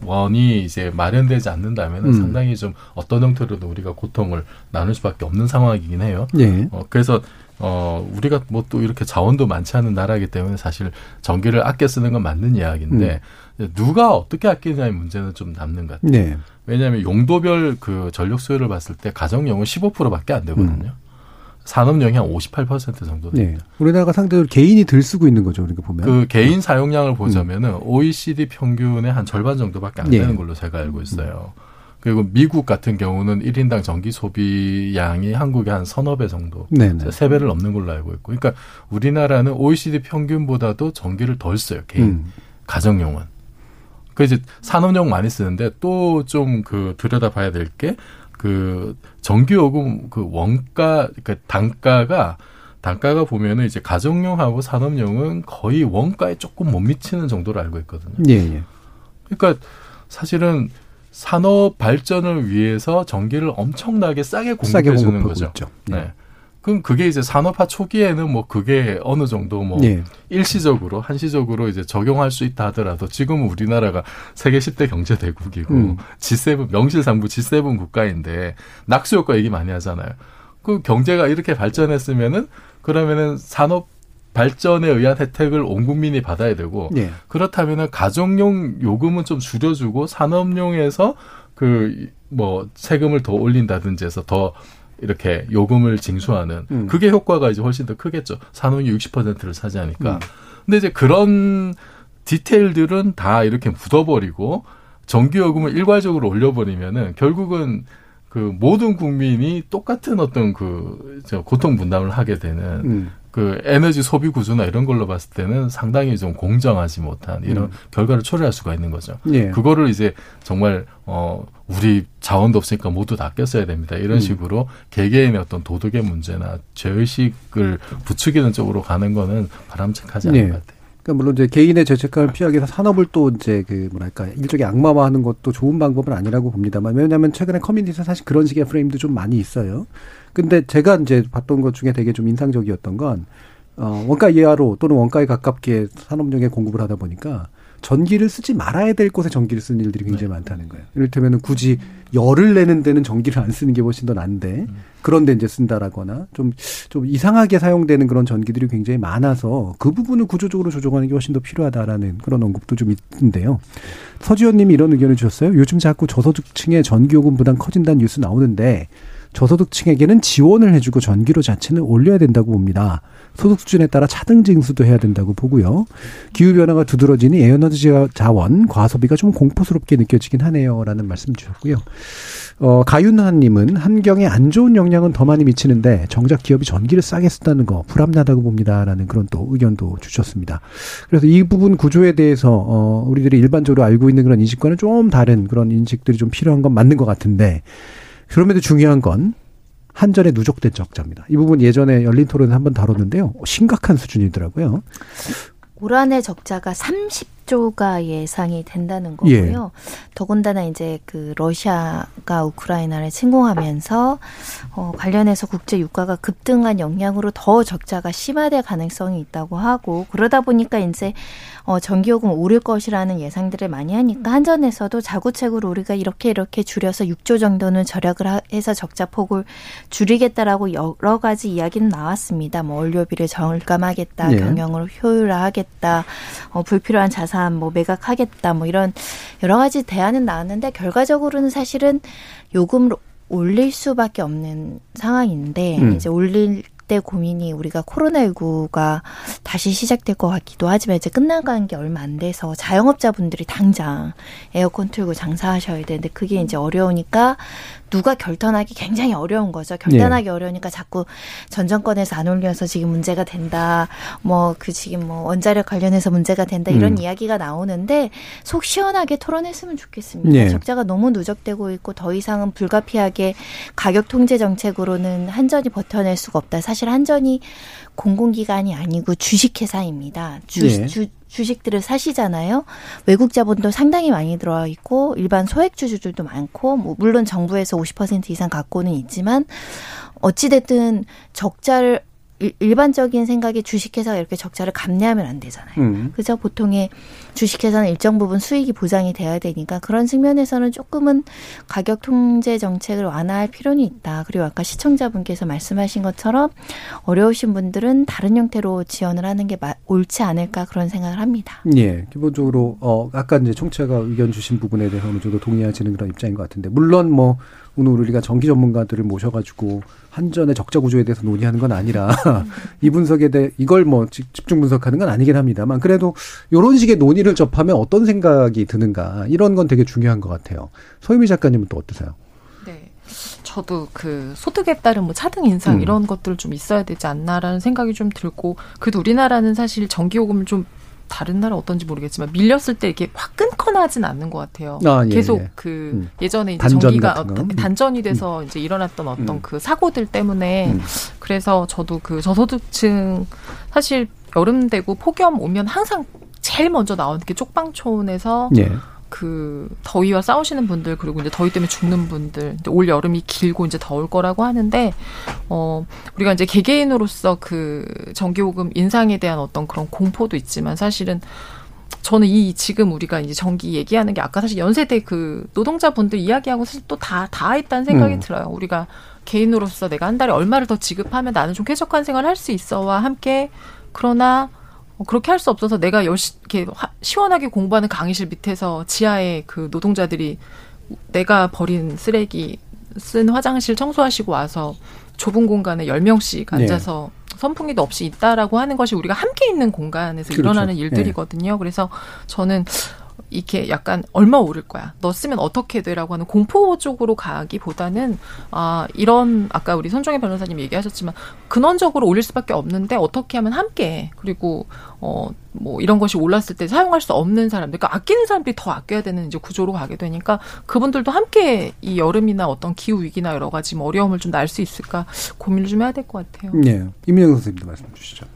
원이 이제 마련되지 않는다면 은 음. 상당히 좀 어떤 형태로도 우리가 고통을 나눌 수밖에 없는 상황이긴 해요. 예. 어, 그래서 어, 우리가 뭐 또 이렇게 자원도 많지 않은 나라이기 때문에 사실 전기를 아껴 쓰는 건 맞는 이야기인데 누가 어떻게 아끼느냐의 문제는 좀 남는 것 같아요. 네. 왜냐하면 용도별 그 전력 수요를 봤을 때 가정용은 15%밖에 안 되거든요. 산업용이 한 58% 정도 네. 됩니다. 우리나라가 상대로 개인이 들 쓰고 있는 거죠, 우리가 보면. 그 개인 사용량을 보자면은 OECD 평균의 한 절반 정도밖에 안 예. 되는 걸로 제가 알고 있어요. 그리고 미국 같은 경우는 1인당 전기 소비량이 한국의 한 서너 배 정도, 네네. 세 배를 넘는 걸로 알고 있고, 그러니까 우리나라는 OECD 평균보다도 전기를 덜 써요 개인 음. 가정용은. 그 이제 산업용 많이 쓰는데 또 좀 그 들여다봐야 될 게 그 전기요금 그 원가 그 단가가 단가가 보면은 이제 가정용하고 산업용은 거의 원가에 조금 못 미치는 정도로 알고 있거든요. 예, 예. 그러니까 사실은 산업 발전을 위해서 전기를 엄청나게 싸게 공급해 주는 거죠. 있죠. 네. 그럼 그게 이제 산업화 초기에는 뭐 그게 어느 정도 뭐 예. 일시적으로 한시적으로 이제 적용할 수 있다 하더라도 지금은 우리나라가 세계 10대 경제 대국이고 음. G7 명실상부 G7 국가인데 낙수 효과 얘기 많이 하잖아요. 그 경제가 이렇게 발전했으면은 그러면은 산업 발전에 의한 혜택을 온 국민이 받아야 되고 예. 그렇다면은 가정용 요금은 좀 줄여주고 산업용에서 그 뭐 세금을 더 올린다든지 해서 더 이렇게 요금을 징수하는 음. 그게 효과가 이제 훨씬 더 크겠죠. 산업이 60%를 차지하니까. 음. 근데 이제 그런 디테일들은 다 이렇게 묻어버리고 전기요금을 일괄적으로 올려버리면은 결국은 그 모든 국민이 똑같은 어떤 그저 고통 분담을 하게 되는 음. 그 에너지 소비 구조나 이런 걸로 봤을 때는 상당히 좀 공정하지 못한 이런 음. 결과를 초래할 수가 있는 거죠. 예. 그거를 이제 정말 어 우리 자원도 없으니까 모두 다 써야 됩니다. 이런 음. 식으로 개개인의 어떤 도덕의 문제나 죄의식을 부추기는 쪽으로 가는 거는 바람직하지 않은 예. 것 같아요. 그러니까 물론 이제 개인의 죄책감을 피하기 위해서 산업을 또 이제 그 뭐랄까 일종의 악마화하는 것도 좋은 방법은 아니라고 봅니다만 왜냐하면 최근에 커뮤니티에서 사실 그런 식의 프레임도 좀 많이 있어요. 근데 제가 이제 봤던 것 중에 되게 좀 인상적이었던 건 어, 원가 이하로 또는 원가에 가깝게 산업용에 공급을 하다 보니까 전기를 쓰지 말아야 될 곳에 전기를 쓰는 일들이 굉장히 많다는 거예요. 이를테면 굳이 열을 내는 데는 전기를 안 쓰는 게 훨씬 더 난데 그런데 이제 쓴다라거나 좀, 좀 이상하게 사용되는 그런 전기들이 굉장히 많아서 그 부분을 구조적으로 조정하는 게 훨씬 더 필요하다라는 그런 언급도 좀 있는데요. 서지현 님이 이런 의견을 주셨어요. 요즘 자꾸 저소득층의 전기요금 부담 커진다는 뉴스 나오는데 저소득층에게는 지원을 해주고 전기료 자체는 올려야 된다고 봅니다. 소득 수준에 따라 차등 징수도 해야 된다고 보고요. 기후 변화가 두드러지니 에너지 자원 과소비가 좀 공포스럽게 느껴지긴 하네요라는 말씀 주셨고요. 어, 가윤하님은 환경에 안 좋은 영향은 더 많이 미치는데 정작 기업이 전기를 싸게 쓴다는 거 불합리하다고 봅니다라는 그런 또 의견도 주셨습니다. 그래서 이 부분 구조에 대해서 어, 우리들이 일반적으로 알고 있는 그런 인식과는 좀 다른 그런 인식들이 좀 필요한 건 맞는 것 같은데 그럼에도 중요한 건 한전의 누적된 적자입니다. 이 부분 예전에 열린 토론에 한번 다뤘는데요. 심각한 수준이더라고요. 올 한해 적자가 30 조가 예상이 된다는 예. 거고요. 더군다나 이제 그 러시아가 우크라이나를 침공하면서 어 관련해서 국제 유가가 급등한 영향으로 더 적자가 심화될 가능성이 있다고 하고 그러다 보니까 이제 어 전기요금 오를 것이라는 예상들을 많이 하니까 한전에서도 자구책으로 우리가 이렇게 이렇게 줄여서 6조 정도는 절약을 하- 해서 적자 폭을 줄이겠다라고 여러 가지 이야기는 나왔습니다. 뭐 원료비를 절감하겠다, 예. 경영을 효율화하겠다, 어, 불필요한 자산 뭐 매각하겠다, 뭐 이런 여러 가지 대안은 나왔는데 결과적으로는 사실은 요금을 올릴 수밖에 없는 상황인데 음. 이제 올릴 때 고민이 우리가 코로나19가 다시 시작될 것 같기도 하지만 이제 끝나간 게 얼마 안 돼서 자영업자분들이 당장 에어컨 틀고 장사하셔야 되는데 그게 이제 어려우니까 누가 결단하기 굉장히 어려운 거죠. 결단하기 어려우니까 자꾸 전 정권에서 안 올려서 지금 문제가 된다. 뭐 그 지금 뭐 원자력 관련해서 문제가 된다 이런 음. 이야기가 나오는데 속 시원하게 토론했으면 좋겠습니다. 예. 적자가 너무 누적되고 있고 더 이상은 불가피하게 가격 통제 정책으로는 한전이 버텨낼 수가 없다. 사실 한전이 공공기관이 아니고 주식회사입니다. 주, 예. 주, 주식들을 사시잖아요. 외국 자본도 상당히 많이 들어와 있고 일반 소액 주주들도 많고 뭐 물론 정부에서 50% 이상 갖고는 있지만 어찌 됐든 적자를 일- 일반적인 생각에 주식회사가 이렇게 적자를 감내하면 안 되잖아요. 음. 그죠? 보통의 주식회사는 일정 부분 수익이 보장이 돼야 되니까 그런 측면에서는 조금은 가격 통제 정책을 완화할 필요는 있다. 그리고 아까 시청자분께서 말씀하신 것처럼 어려우신 분들은 다른 형태로 지원을 하는 게 마- 옳지 않을까 그런 생각을 합니다. 예, 기본적으로 어 아까 이제 총체가 의견 주신 부분에 대해서 어느 정도 동의하시는 그런 입장인 것 같은데 물론 뭐 오늘 우리가 전기 전문가들을 모셔가지고 한전의 적자 구조에 대해서 논의하는 건 아니라 이 분석에 대해 이걸 뭐 집- 집중 분석하는 건 아니긴 합니다만 그래도 이런 식의 논의를 접하면 어떤 생각이 드는가 이런 건 되게 중요한 것 같아요. 소유미 작가님은 또 어떠세요? 네. 저도 그 소득에 따른 뭐 차등 인상 음. 이런 것들 좀 있어야 되지 않나라는 생각이 좀 들고 그래도 우리나라는 사실 전기요금을 좀 다른 나라 어떤지 모르겠지만 밀렸을 때 이렇게 확 끊거나 하진 않는 것 같아요. 아, 예, 계속 예. 그 음. 예전에 이제 단전 전기가? 어떤 음. 단전이 돼서 이제 일어났던 어떤 음. 그 사고들 때문에 음. 그래서 저도 그 저소득층 사실 여름 되고 폭염 오면 항상 제일 먼저 나오는 게 쪽방촌에서 예. 그 더위와 싸우시는 분들 그리고 이제 더위 때문에 죽는 분들 올 여름이 길고 이제 더울 거라고 하는데 어 우리가 이제 개개인으로서 그 전기요금 인상에 대한 어떤 그런 공포도 있지만 사실은 저는 이 지금 우리가 이제 전기 얘기하는 게 아까 사실 연세대 그 노동자분들 이야기하고 사실 또 다 다 했다는 생각이 음. 들어요. 우리가 개인으로서 내가 한 달에 얼마를 더 지급하면 나는 좀 쾌적한 생활을 할 수 있어와 함께 그러나 어, 그렇게 할 수 없어서 내가 열시 이렇게 화, 시원하게 공부하는 강의실 밑에서 지하에 그 노동자들이 내가 버린 쓰레기 쓴 화장실 청소하시고 와서 좁은 공간에 열명씩 네. 앉아서 선풍기도 없이 있다라고 하는 것이 우리가 함께 있는 공간에서 그렇죠. 일어나는 일들이거든요. 그래서 저는 이렇게 약간 얼마 오를 거야. 너 쓰면 어떻게 돼라고 하는 공포 쪽으로 가기보다는 아 이런 아까 우리 손정혜 변호사님 얘기하셨지만 근원적으로 올릴 수밖에 없는데 어떻게 하면 함께 그리고 어 뭐 이런 것이 올랐을 때 사용할 수 없는 사람들 그러니까 아끼는 사람들이 더 아껴야 되는 이제 구조로 가게 되니까 그분들도 함께 이 여름이나 어떤 기후 위기나 여러 가지 뭐 어려움을 좀 날 수 있을까 고민을 좀 해야 될 것 같아요. 네. 임민영 선생님도 말씀 주시죠.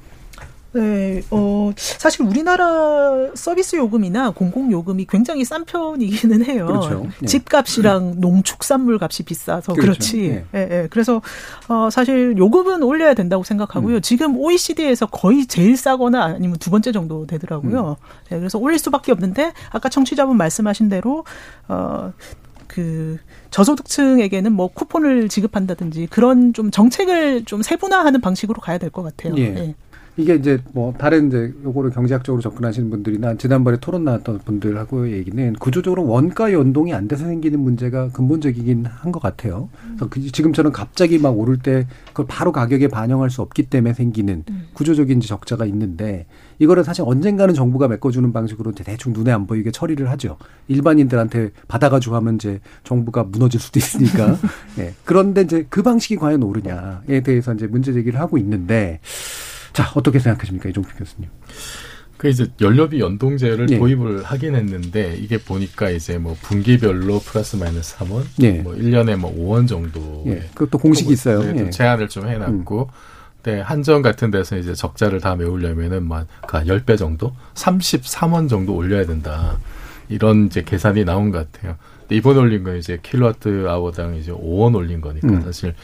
네, 어, 사실 우리나라 서비스 요금이나 공공 요금이 굉장히 싼 편이기는 해요. 그렇죠. 네. 집값이랑 농축산물 값이 비싸서 그렇죠. 그렇지 네. 예, 예. 그래서 어, 사실 요금은 올려야 된다고 생각하고요. 음. 지금 OECD에서 거의 제일 싸거나 아니면 두 번째 정도 음. 되더라고요. 네, 그래서 올릴 수밖에 없는데 아까 청취자분 말씀하신 대로 어. 그 저소득층에게는 뭐 쿠폰을 지급한다든지 그런 좀 정책을 좀 세분화하는 방식으로 가야 될 것 같아요. 예. 예. 이게 이제 뭐 다른 이제 요거를 경제학적으로 접근하시는 분들이나 지난번에 토론 나왔던 분들하고의 얘기는 구조적으로 원가 연동이 안 돼서 생기는 문제가 근본적이긴 한 것 같아요. 그래서 그 지금처럼 갑자기 막 오를 때 그걸 바로 가격에 반영할 수 없기 때문에 생기는 구조적인 이제 적자가 있는데 이거를 사실 언젠가는 정부가 메꿔주는 방식으로 대충 눈에 안 보이게 처리를 하죠. 일반인들한테 받아가지고 하면 이제 정부가 무너질 수도 있으니까. 예. 그런데 이제 그 방식이 과연 옳으냐에 대해서 이제 문제 제기를 하고 있는데 자, 어떻게 생각하십니까, 이종필 교수님? 그 이제 연료비 연동제를 예. 도입을 하긴 했는데 이게 보니까 이제 뭐 분기별로 플러스 마이너스 3원, 예. 뭐 1년에 뭐 5원 정도 예, 그것도 공식이 있어요. 네, 좀 예. 제한을 좀 해놨고, 네, 한정 같은 데서 이제 적자를 다 메우려면은 뭐, 한 10배 정도? 33원 정도 올려야 된다. 이런 이제 계산이 나온 것 같아요. 근데 이번 올린 건 이제 킬로와트 아워당 이제 5원 올린 거니까 음. 사실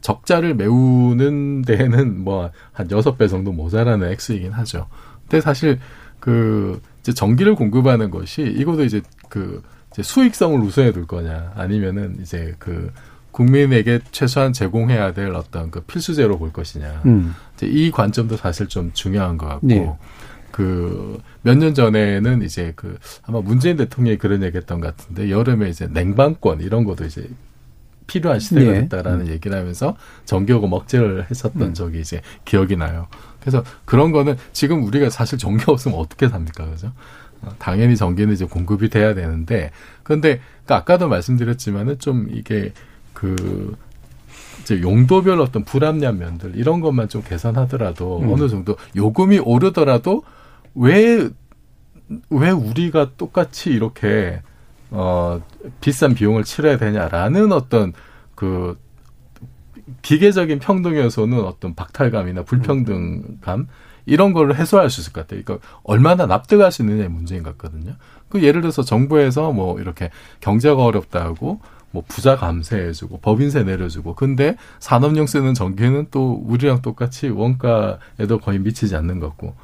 적자를 메우는 데에는 뭐한 6배 정도 모자라는 액수이긴 하죠. 근데 사실 그 이제 전기를 공급하는 것이 이것도 이제 그 이제 수익성을 우선해 둘 거냐 아니면은 이제 그 국민에게 최소한 제공해야 될 어떤 그 필수제로 볼 것이냐. 음. 이제 이 관점도 사실 좀 중요한 것 같고. 네. 그몇 년 전에는 이제 그 아마 문재인 대통령이 그런 얘기했던 것 같은데 여름에 이제 냉방권 이런 것도 이제 필요한 시대가 네. 됐다라는 얘기를 하면서 전기요금 억제를 했었던 음. 적이 이제 기억이 나요. 그래서 그런 거는 지금 우리가 사실 전기 없으면 어떻게 삽니까, 그죠? 어, 당연히 전기는 이제 공급이 돼야 되는데, 근데 그 아까도 말씀드렸지만은 좀 이게 그 이제 용도별 어떤 불합리한 면들 이런 것만 좀 개선하더라도 음. 어느 정도 요금이 오르더라도 왜왜 우리가 똑같이 이렇게 어 비싼 비용을 치러야 되냐라는 어떤 그 기계적인 평등 요소는 어떤 박탈감이나 불평등감 이런 걸 해소할 수 있을 것 같아요. 그러니까 얼마나 납득할 수 있느냐의 문제인 것 같거든요. 그 예를 들어서 정부에서 뭐 이렇게 경제가 어렵다고 뭐 부자 감세해주고 법인세 내려주고 근데 산업용 쓰는 전기는 또 우리랑 똑같이 원가에도 거의 미치지 않는 것 같고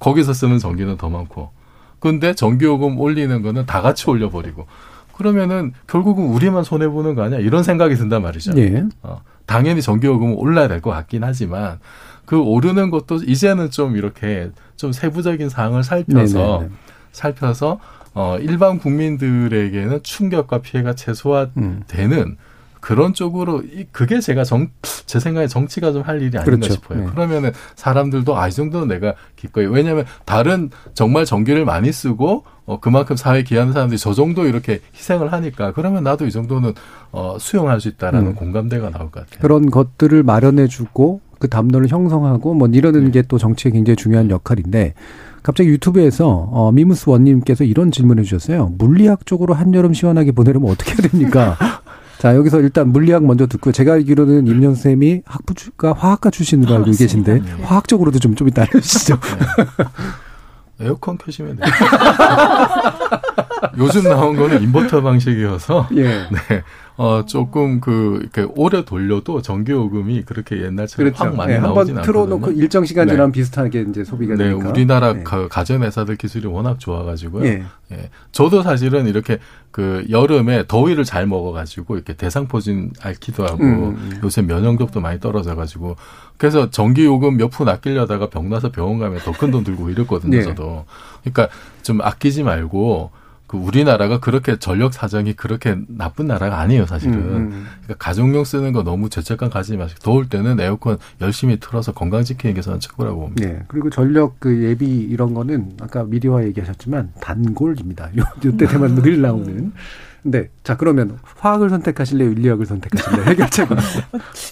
거기서 쓰는 전기는 더 많고 근데 전기요금 올리는 거는 다 같이 올려버리고 그러면은 결국은 우리만 손해 보는 거 아니야 이런 생각이 든단 말이죠. 예. 어, 당연히 전기요금은 올라야 될 것 같긴 하지만 그 오르는 것도 이제는 좀 이렇게 좀 세부적인 사항을 살펴서 네네네. 살펴서 어 일반 국민들에게는 충격과 피해가 최소화되는 음. 그런 쪽으로 이 그게 제가 정 제 생각에 정치가 좀 할 일이 아닌가 그렇죠. 싶어요. 네. 그러면은 사람들도 아 이 정도는 내가 기꺼이 왜냐하면 다른 정말 전기를 많이 쓰고 어 그만큼 사회 에 기하는 사람들이 저 정도 이렇게 희생을 하니까 그러면 나도 이 정도는 어 수용할 수 있다라는 음. 공감대가 나올 것 같아요. 그런 것들을 마련해주고 그 담론을 형성하고 뭐 이러는 네. 게또 정치의 굉장히 중요한 역할인데 갑자기 유튜브에서 어, 미무스 원님께서 이런 질문을 주셨어요. 물리학적으로 한여름 시원하게 보내려면 어떻게 해야 됩니까? 자 여기서 일단 물리학 먼저 듣고 제가 알기로는 임년 쌤이 학부가 화학과 출신으로 알고 계신데 화학적으로도 좀좀 이따 알려주시죠. 에어컨 켜시면 돼요. 요즘 나온 거는 인버터 방식이어서 예. 네. 어 조금 그 이렇게 오래 돌려도 전기 요금이 그렇게 옛날처럼 그렇죠. 확 많이 네, 나오진 한번 틀어 놓고 않거든요. 일정 시간 네. 지나면 비슷하게 이제 소비가 네, 되니까. 우리나라 네. 그 가전 회사들 기술이 워낙 좋아 가지고요. 예. 예. 저도 사실은 이렇게 그 여름에 더위를 잘 먹어 가지고 이렇게 대상포진 앓기도 하고 음. 요새 면역력도 많이 떨어져 가지고 그래서 전기 요금 몇 푼 아끼려다가 병 나서 병원 가면 더 큰 돈 들고 이랬거든요. 네. 저도. 그러니까 좀 아끼지 말고 그 우리나라가 그렇게 전력 사정이 그렇게 나쁜 나라가 아니에요, 사실은. 음, 음. 그러니까 가정용 쓰는 거 너무 죄책감 가지지 마시고 더울 때는 에어컨 열심히 틀어서 건강 지키는 게 저는 최고라고 봅니다. 네. 그리고 전력 그 예비 이런 거는 아까 미디어와 얘기하셨지만 단골입니다. 요, 요때 되면 늘 나오는. 근데 자 그러면 화학을 선택하실래요, 인리학을 선택하실래요? 해결책은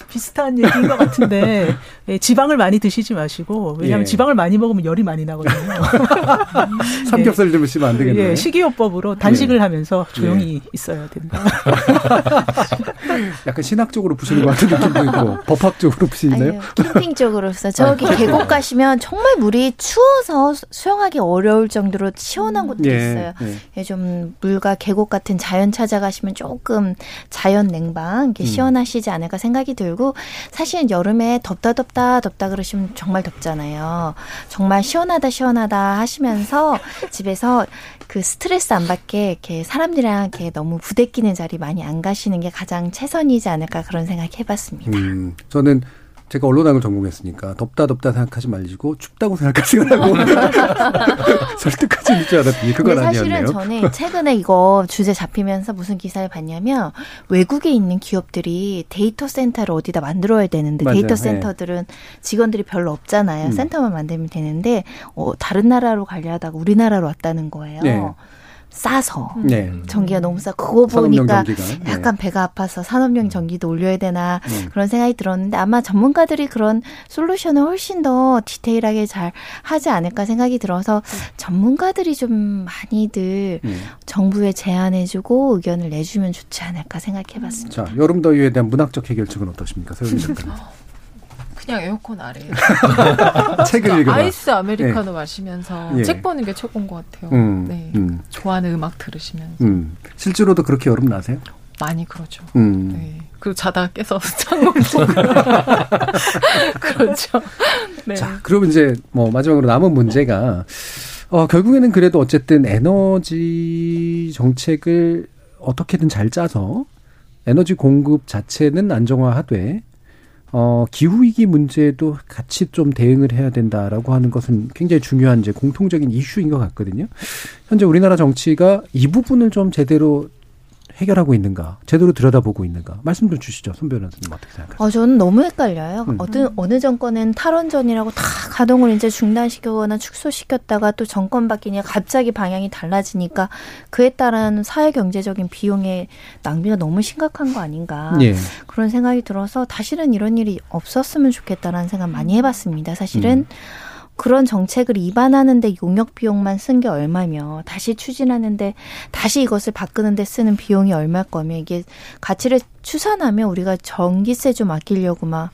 비슷한 얘기인 것 같은데 예, 지방을 많이 드시지 마시고 왜냐하면 예. 지방을 많이 먹으면 열이 많이 나거든요. 삼겹살 좀 드시면 안 되겠네요. 예, 식이요법으로 단식을 예. 하면서 조용히 있어야 된다. 약간 신학적으로 부시는 것 같은 느낌도 있고 법학적으로 부시나요? 캠핑 쪽으로서 저기 아, 계곡 가시면 정말 물이 추워서 수- 수영하기 어려울 정도로 시원한 곳도 예, 있어요. 예. 예, 좀 물과 계곡 같은 자연 찾아가시면 조금 자연 냉방 이렇게 음. 시원하시지 않을까 생각이 들고 사실은 여름에 덥다 덥다 덥다 그러시면 정말 덥잖아요. 정말 시원하다 시원하다 하시면서 집에서 그 스트레스 안 받게 이렇게 사람들이랑 이렇게 너무 부대끼는 자리 많이 안 가시는 게 가장 최선이지 않을까 그런 생각 해봤습니다. 음, 저는 제가 언론학을 전공했으니까 덥다 덥다 생각하지 말고 춥다고 생각하시라고 설득하지 줄 알았더니 그건 사실은 아니었네요. 저는 최근에 이거 주제 잡히면서 무슨 기사를 봤냐면 외국에 있는 기업들이 데이터 센터를 어디다 만들어야 되는데 맞아요. 데이터 네. 센터들은 직원들이 별로 없잖아요. 음. 센터만 만들면 되는데 어, 다른 나라로 가려다가 우리나라로 왔다는 거예요. 네. 싸서 네. 전기가 너무 싸. 그거 보니까 전기가. 네. 약간 배가 아파서 산업용 전기도 올려야 되나 음. 그런 생각이 들었는데 아마 전문가들이 그런 solution을 훨씬 더 디테일하게 잘 하지 않을까 생각이 들어서 전문가들이 좀 많이들 음. 정부에 제안해주고 의견을 내주면 좋지 않을까 생각해봤습니다. 자, 여름 더위에 대한 문학적 해결책은 어떠십니까? 서영민 작가님. 그냥 에어컨 아래. 책을 읽어라. 아이스 아메리카노 네. 마시면서 예. 책 보는 게 최고인 것 같아요. 음, 네. 음. 좋아하는 음악 들으시면서 음. 실제로도 그렇게 여름 나세요? 많이 그러죠. 음. 네. 그리고 자다가 깨서 창문 보고 그렇죠. 네. 자, 그럼 이제 뭐 마지막으로 남은 문제가 어, 결국에는 그래도 어쨌든 에너지 정책을 어떻게든 잘 짜서 에너지 공급 자체는 안정화하되 어, 기후위기 문제도 같이 좀 대응을 해야 된다라고 하는 것은 굉장히 중요한 이제 공통적인 이슈인 것 같거든요. 현재 우리나라 정치가 이 부분을 좀 제대로 해결하고 있는가, 제대로 들여다보고 있는가, 말씀 좀 주시죠. 손 변호사님 어떻게 생각하세요? 어, 저는 너무 헷갈려요. 음. 어느, 어느 정권은 탈원전이라고 다 가동을 이제 중단시키거나 축소시켰다가 또 정권 바뀌니 갑자기 방향이 달라지니까 그에 따른 사회 경제적인 비용의 낭비가 너무 심각한 거 아닌가. 예. 그런 생각이 들어서 다시는 이런 일이 없었으면 좋겠다라는 생각 많이 해봤습니다. 사실은 음. 그런 정책을 입안하는데 용역 비용만 쓴 게 얼마며 다시 추진하는데 다시 이것을 바꾸는데 쓰는 비용이 얼마일 거며 이게 가치를 추산하면 우리가 전기세 좀 아끼려고 막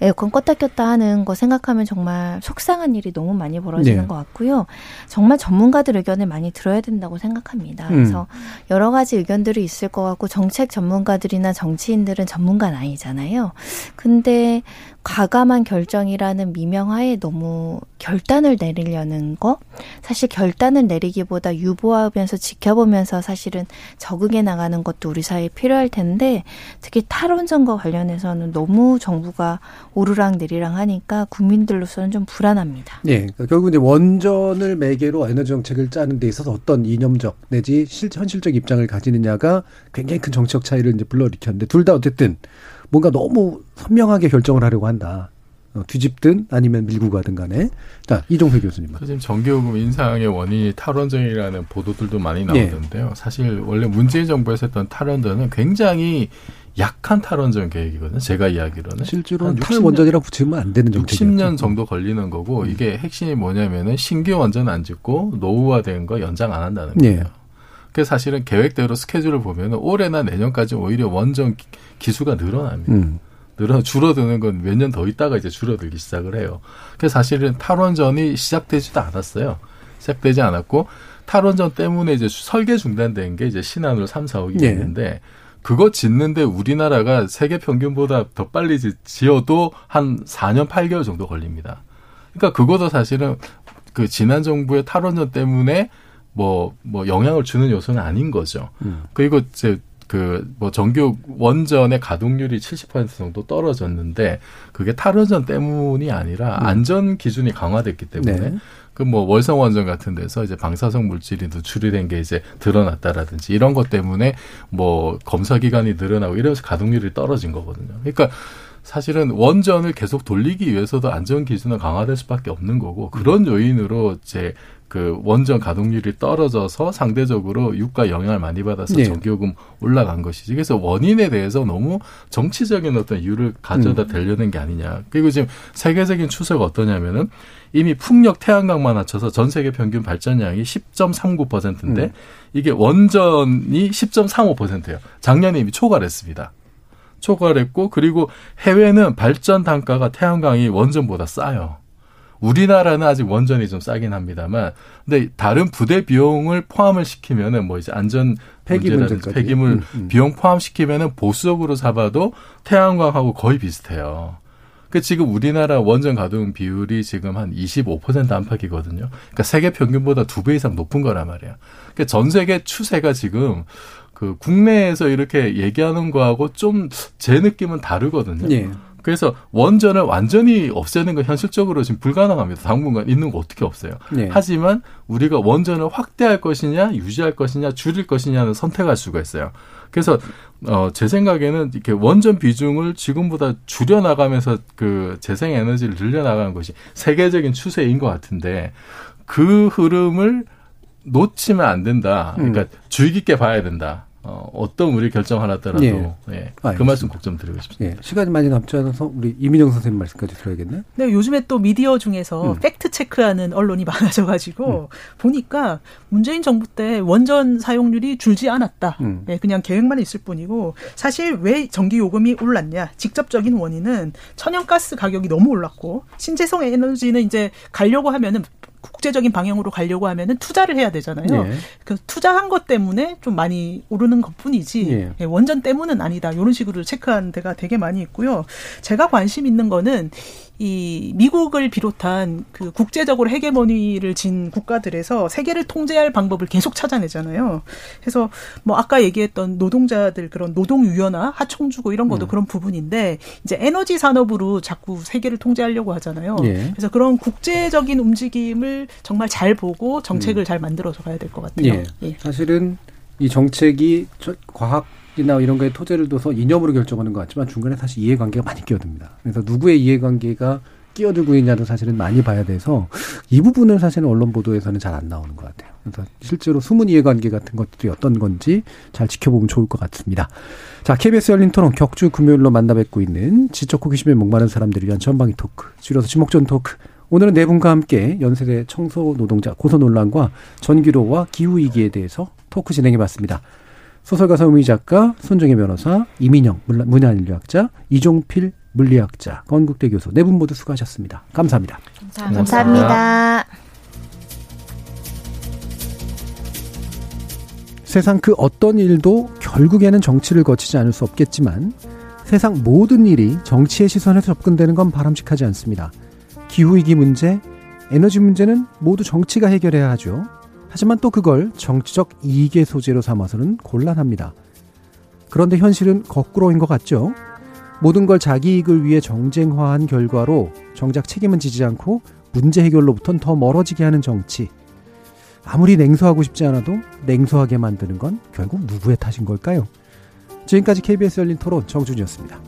에어컨 껐다 켰다 하는 거 생각하면 정말 속상한 일이 너무 많이 벌어지는 네. 것 같고요. 정말 전문가들 의견을 많이 들어야 된다고 생각합니다. 음. 그래서 여러 가지 의견들이 있을 것 같고 정책 전문가들이나 정치인들은 전문가는 아니잖아요. 근데 과감한 결정이라는 미명하에 너무 결단을 내리려는 거 사실 결단을 내리기보다 유보하면서 지켜보면서 사실은 적응해 나가는 것도 우리 사회에 필요할 텐데 특히 탈원전과 관련해서는 너무 정부가 오르락 내리락 하니까 국민들로서는 좀 불안합니다. 예, 그러니까 결국 이제 원전을 매개로 에너지 정책을 짜는 데 있어서 어떤 이념적 내지 실, 현실적 입장을 가지느냐가 굉장히 큰 정치적 차이를 이제 불러일으켰는데 둘 다 어쨌든 뭔가 너무 선명하게 결정을 하려고 한다. 어, 뒤집든 아니면 밀고 가든 간에. 자, 이종회 교수님. 지금 전기요금 인상의 원인이 탈원전이라는 보도들도 많이 예. 나오는데요. 사실 원래 문재인 정부에서 했던 탈원전은 굉장히 약한 탈원전 계획이거든요. 제가 이야기로는. 60년 탈원전이라고 붙이면 안 되는 정책이죠. 60년 정도 걸리는 거고 이게 핵심이 뭐냐면은 신규 원전 안 짓고 노후화된 거 연장 안 한다는 거예요. 예. 그래서 사실은 계획대로 스케줄을 보면은 올해나 내년까지 오히려 원전 기- 기수가 늘어납니다. 음. 늘어 줄어드는 건 몇 년 더 있다가 이제 줄어들기 시작을 해요. 그래서 사실은 탈원전이 시작되지도 않았어요. 시작되지 않았고 탈원전 때문에 이제 설계 중단된 게 이제 신안으로 3, 4억이 네. 있는데 그거 짓는데 우리나라가 세계 평균보다 더 빨리 지- 지어도 한 4년 8개월 정도 걸립니다. 그러니까 그것도 사실은 그 지난 정부의 탈원전 때문에 뭐, 뭐 영향을 주는 요소는 아닌 거죠. 음. 그리고 이제 그뭐 정규 원전의 가동률이 70% 정도 떨어졌는데 그게 탈원전 때문이 아니라 음. 안전 기준이 강화됐기 때문에 네. 그뭐 월성 원전 같은 데서 이제 방사성 물질이 누출이 된 게 이제 드러났다라든지 이런 것 때문에 뭐 검사 기간이 늘어나고 이러면서 가동률이 떨어진 거거든요. 그러니까 사실은 원전을 계속 돌리기 위해서도 안전 기준은 강화될 수밖에 없는 거고 그런 요인으로 이제 그 원전 가동률이 떨어져서 상대적으로 유가 영향을 많이 받아서 네. 전기요금 올라간 것이지. 그래서 원인에 대해서 너무 정치적인 어떤 이유를 가져다 음. 대려는 게 아니냐. 그리고 지금 세계적인 추세가 어떠냐면은 이미 풍력 태양광만 합쳐서 전 세계 평균 발전량이 10.39%인데 음. 이게 원전이 10.35%예요. 작년에 이미 초과했습니다. 초과했고 그리고 해외는 발전 단가가 태양광이 원전보다 싸요. 우리나라는 아직 원전이 좀 싸긴 합니다만, 근데 다른 부대 비용을 포함을 시키면은 뭐 이제 안전 폐기 문제라든지 문제까지. 폐기물 음, 음. 비용 포함시키면은 보수적으로 잡아도 태양광하고 거의 비슷해요. 그 지금 우리나라 원전 가동 비율이 지금 한 25% 안팎이거든요. 그러니까 세계 평균보다 두 배 이상 높은 거란 말이에요. 그러니까 전 세계 추세가 지금 그 국내에서 이렇게 얘기하는 거하고 좀 제 느낌은 다르거든요. 예. 그래서 원전을 완전히 없애는 건 현실적으로 지금 불가능합니다. 당분간 있는 거 어떻게 없어요. 네. 하지만 우리가 원전을 확대할 것이냐, 유지할 것이냐, 줄일 것이냐는 선택할 수가 있어요. 그래서 어, 제 생각에는 이렇게 원전 비중을 지금보다 줄여 나가면서 그 재생 에너지를 늘려 나가는 것이 세계적인 추세인 것 같은데 그 흐름을 놓치면 안 된다. 그러니까 주의 깊게 봐야 된다. 어, 어떤 우리 결정 하나더라도 예. 예. 그. 말씀 꼭 좀 드리고 싶습니다. 예. 시간이 많이 남지 않아서 우리 이민영 선생님 말씀까지 들어야겠네. 네, 요즘에 또 미디어 중에서 음. 팩트 체크하는 언론이 많아져가지고 보니까 문재인 정부 때 원전 사용률이 줄지 않았다. 음. 네, 그냥 계획만 있을 뿐이고 사실 왜 전기 요금이 올랐냐? 직접적인 원인은 천연가스 가격이 너무 올랐고 신재생 에너지는 이제 가려고 하면은 국제적인 방향으로 가려고 하면은 투자를 해야 되잖아요. 예. 그 투자한 것 때문에 좀 많이 오르는 것뿐이지 예. 예, 원전 때문은 아니다. 이런 식으로 체크한 데가 되게 많이 있고요. 제가 관심 있는 거는 이 미국을 비롯한 그 국제적으로 헤게모니를 진 국가들에서 세계를 통제할 방법을 계속 찾아내잖아요. 그래서 뭐 아까 얘기했던 노동자들 그런 노동 유연화, 하청 주고 이런 것도 음. 그런 부분인데 이제 에너지 산업으로 자꾸 세계를 통제하려고 하잖아요. 예. 그래서 그런 국제적인 움직임을 정말 잘 보고 정책을 잘 만들어서 가야 될 것 같아요. 예. 예. 사실은 이 정책이 저- 과학 이나 이런 거에 토재를 둬서 이념으로 결정하는 것 같지만 중간에 사실 이해관계가 많이 끼어듭니다. 그래서 누구의 이해관계가 끼어들고 있냐도 사실은 많이 봐야 돼서 이 부분은 사실은 언론 보도에서는 잘 안 나오는 것 같아요. 그래서 실제로 숨은 이해관계 같은 것들이 어떤 건지 잘 지켜보면 좋을 것 같습니다. 자, KBS 열린 토론 격주 금요일로 만나 뵙고 있는 지적 호기심에 목마른 사람들을 위한 전방위 토크, 줄여서 지목전 토크. 오늘은 네 분과 함께 연세대 청소 노동자 고소 논란과 전기료와 기후 위기에 대해서 토크 진행해 봤습니다. 소설가 서유미 작가, 손정혜 변호사, 이민영 문화- 문화인류학자, 이종필 물리학자, 건국대 교수 네 분 모두 수고하셨습니다. 감사합니다. 감사합니다. 세상 그 어떤 일도 결국에는 정치를 거치지 않을 수 없겠지만 세상 모든 일이 정치의 시선에서 접근되는 건 바람직하지 않습니다. 기후위기 문제, 에너지 문제는 모두 정치가 해결해야 하죠. 하지만 또 그걸 정치적 이익의 소재로 삼아서는 곤란합니다. 그런데 현실은 거꾸로인 것 같죠? 모든 걸 자기 이익을 위해 정쟁화한 결과로 정작 책임은 지지 않고 문제 해결로부터는 더 멀어지게 하는 정치. 아무리 냉소하고 싶지 않아도 냉소하게 만드는 건 결국 누구의 탓인 걸까요? 지금까지 KBS 열린 토론 정준이었습니다.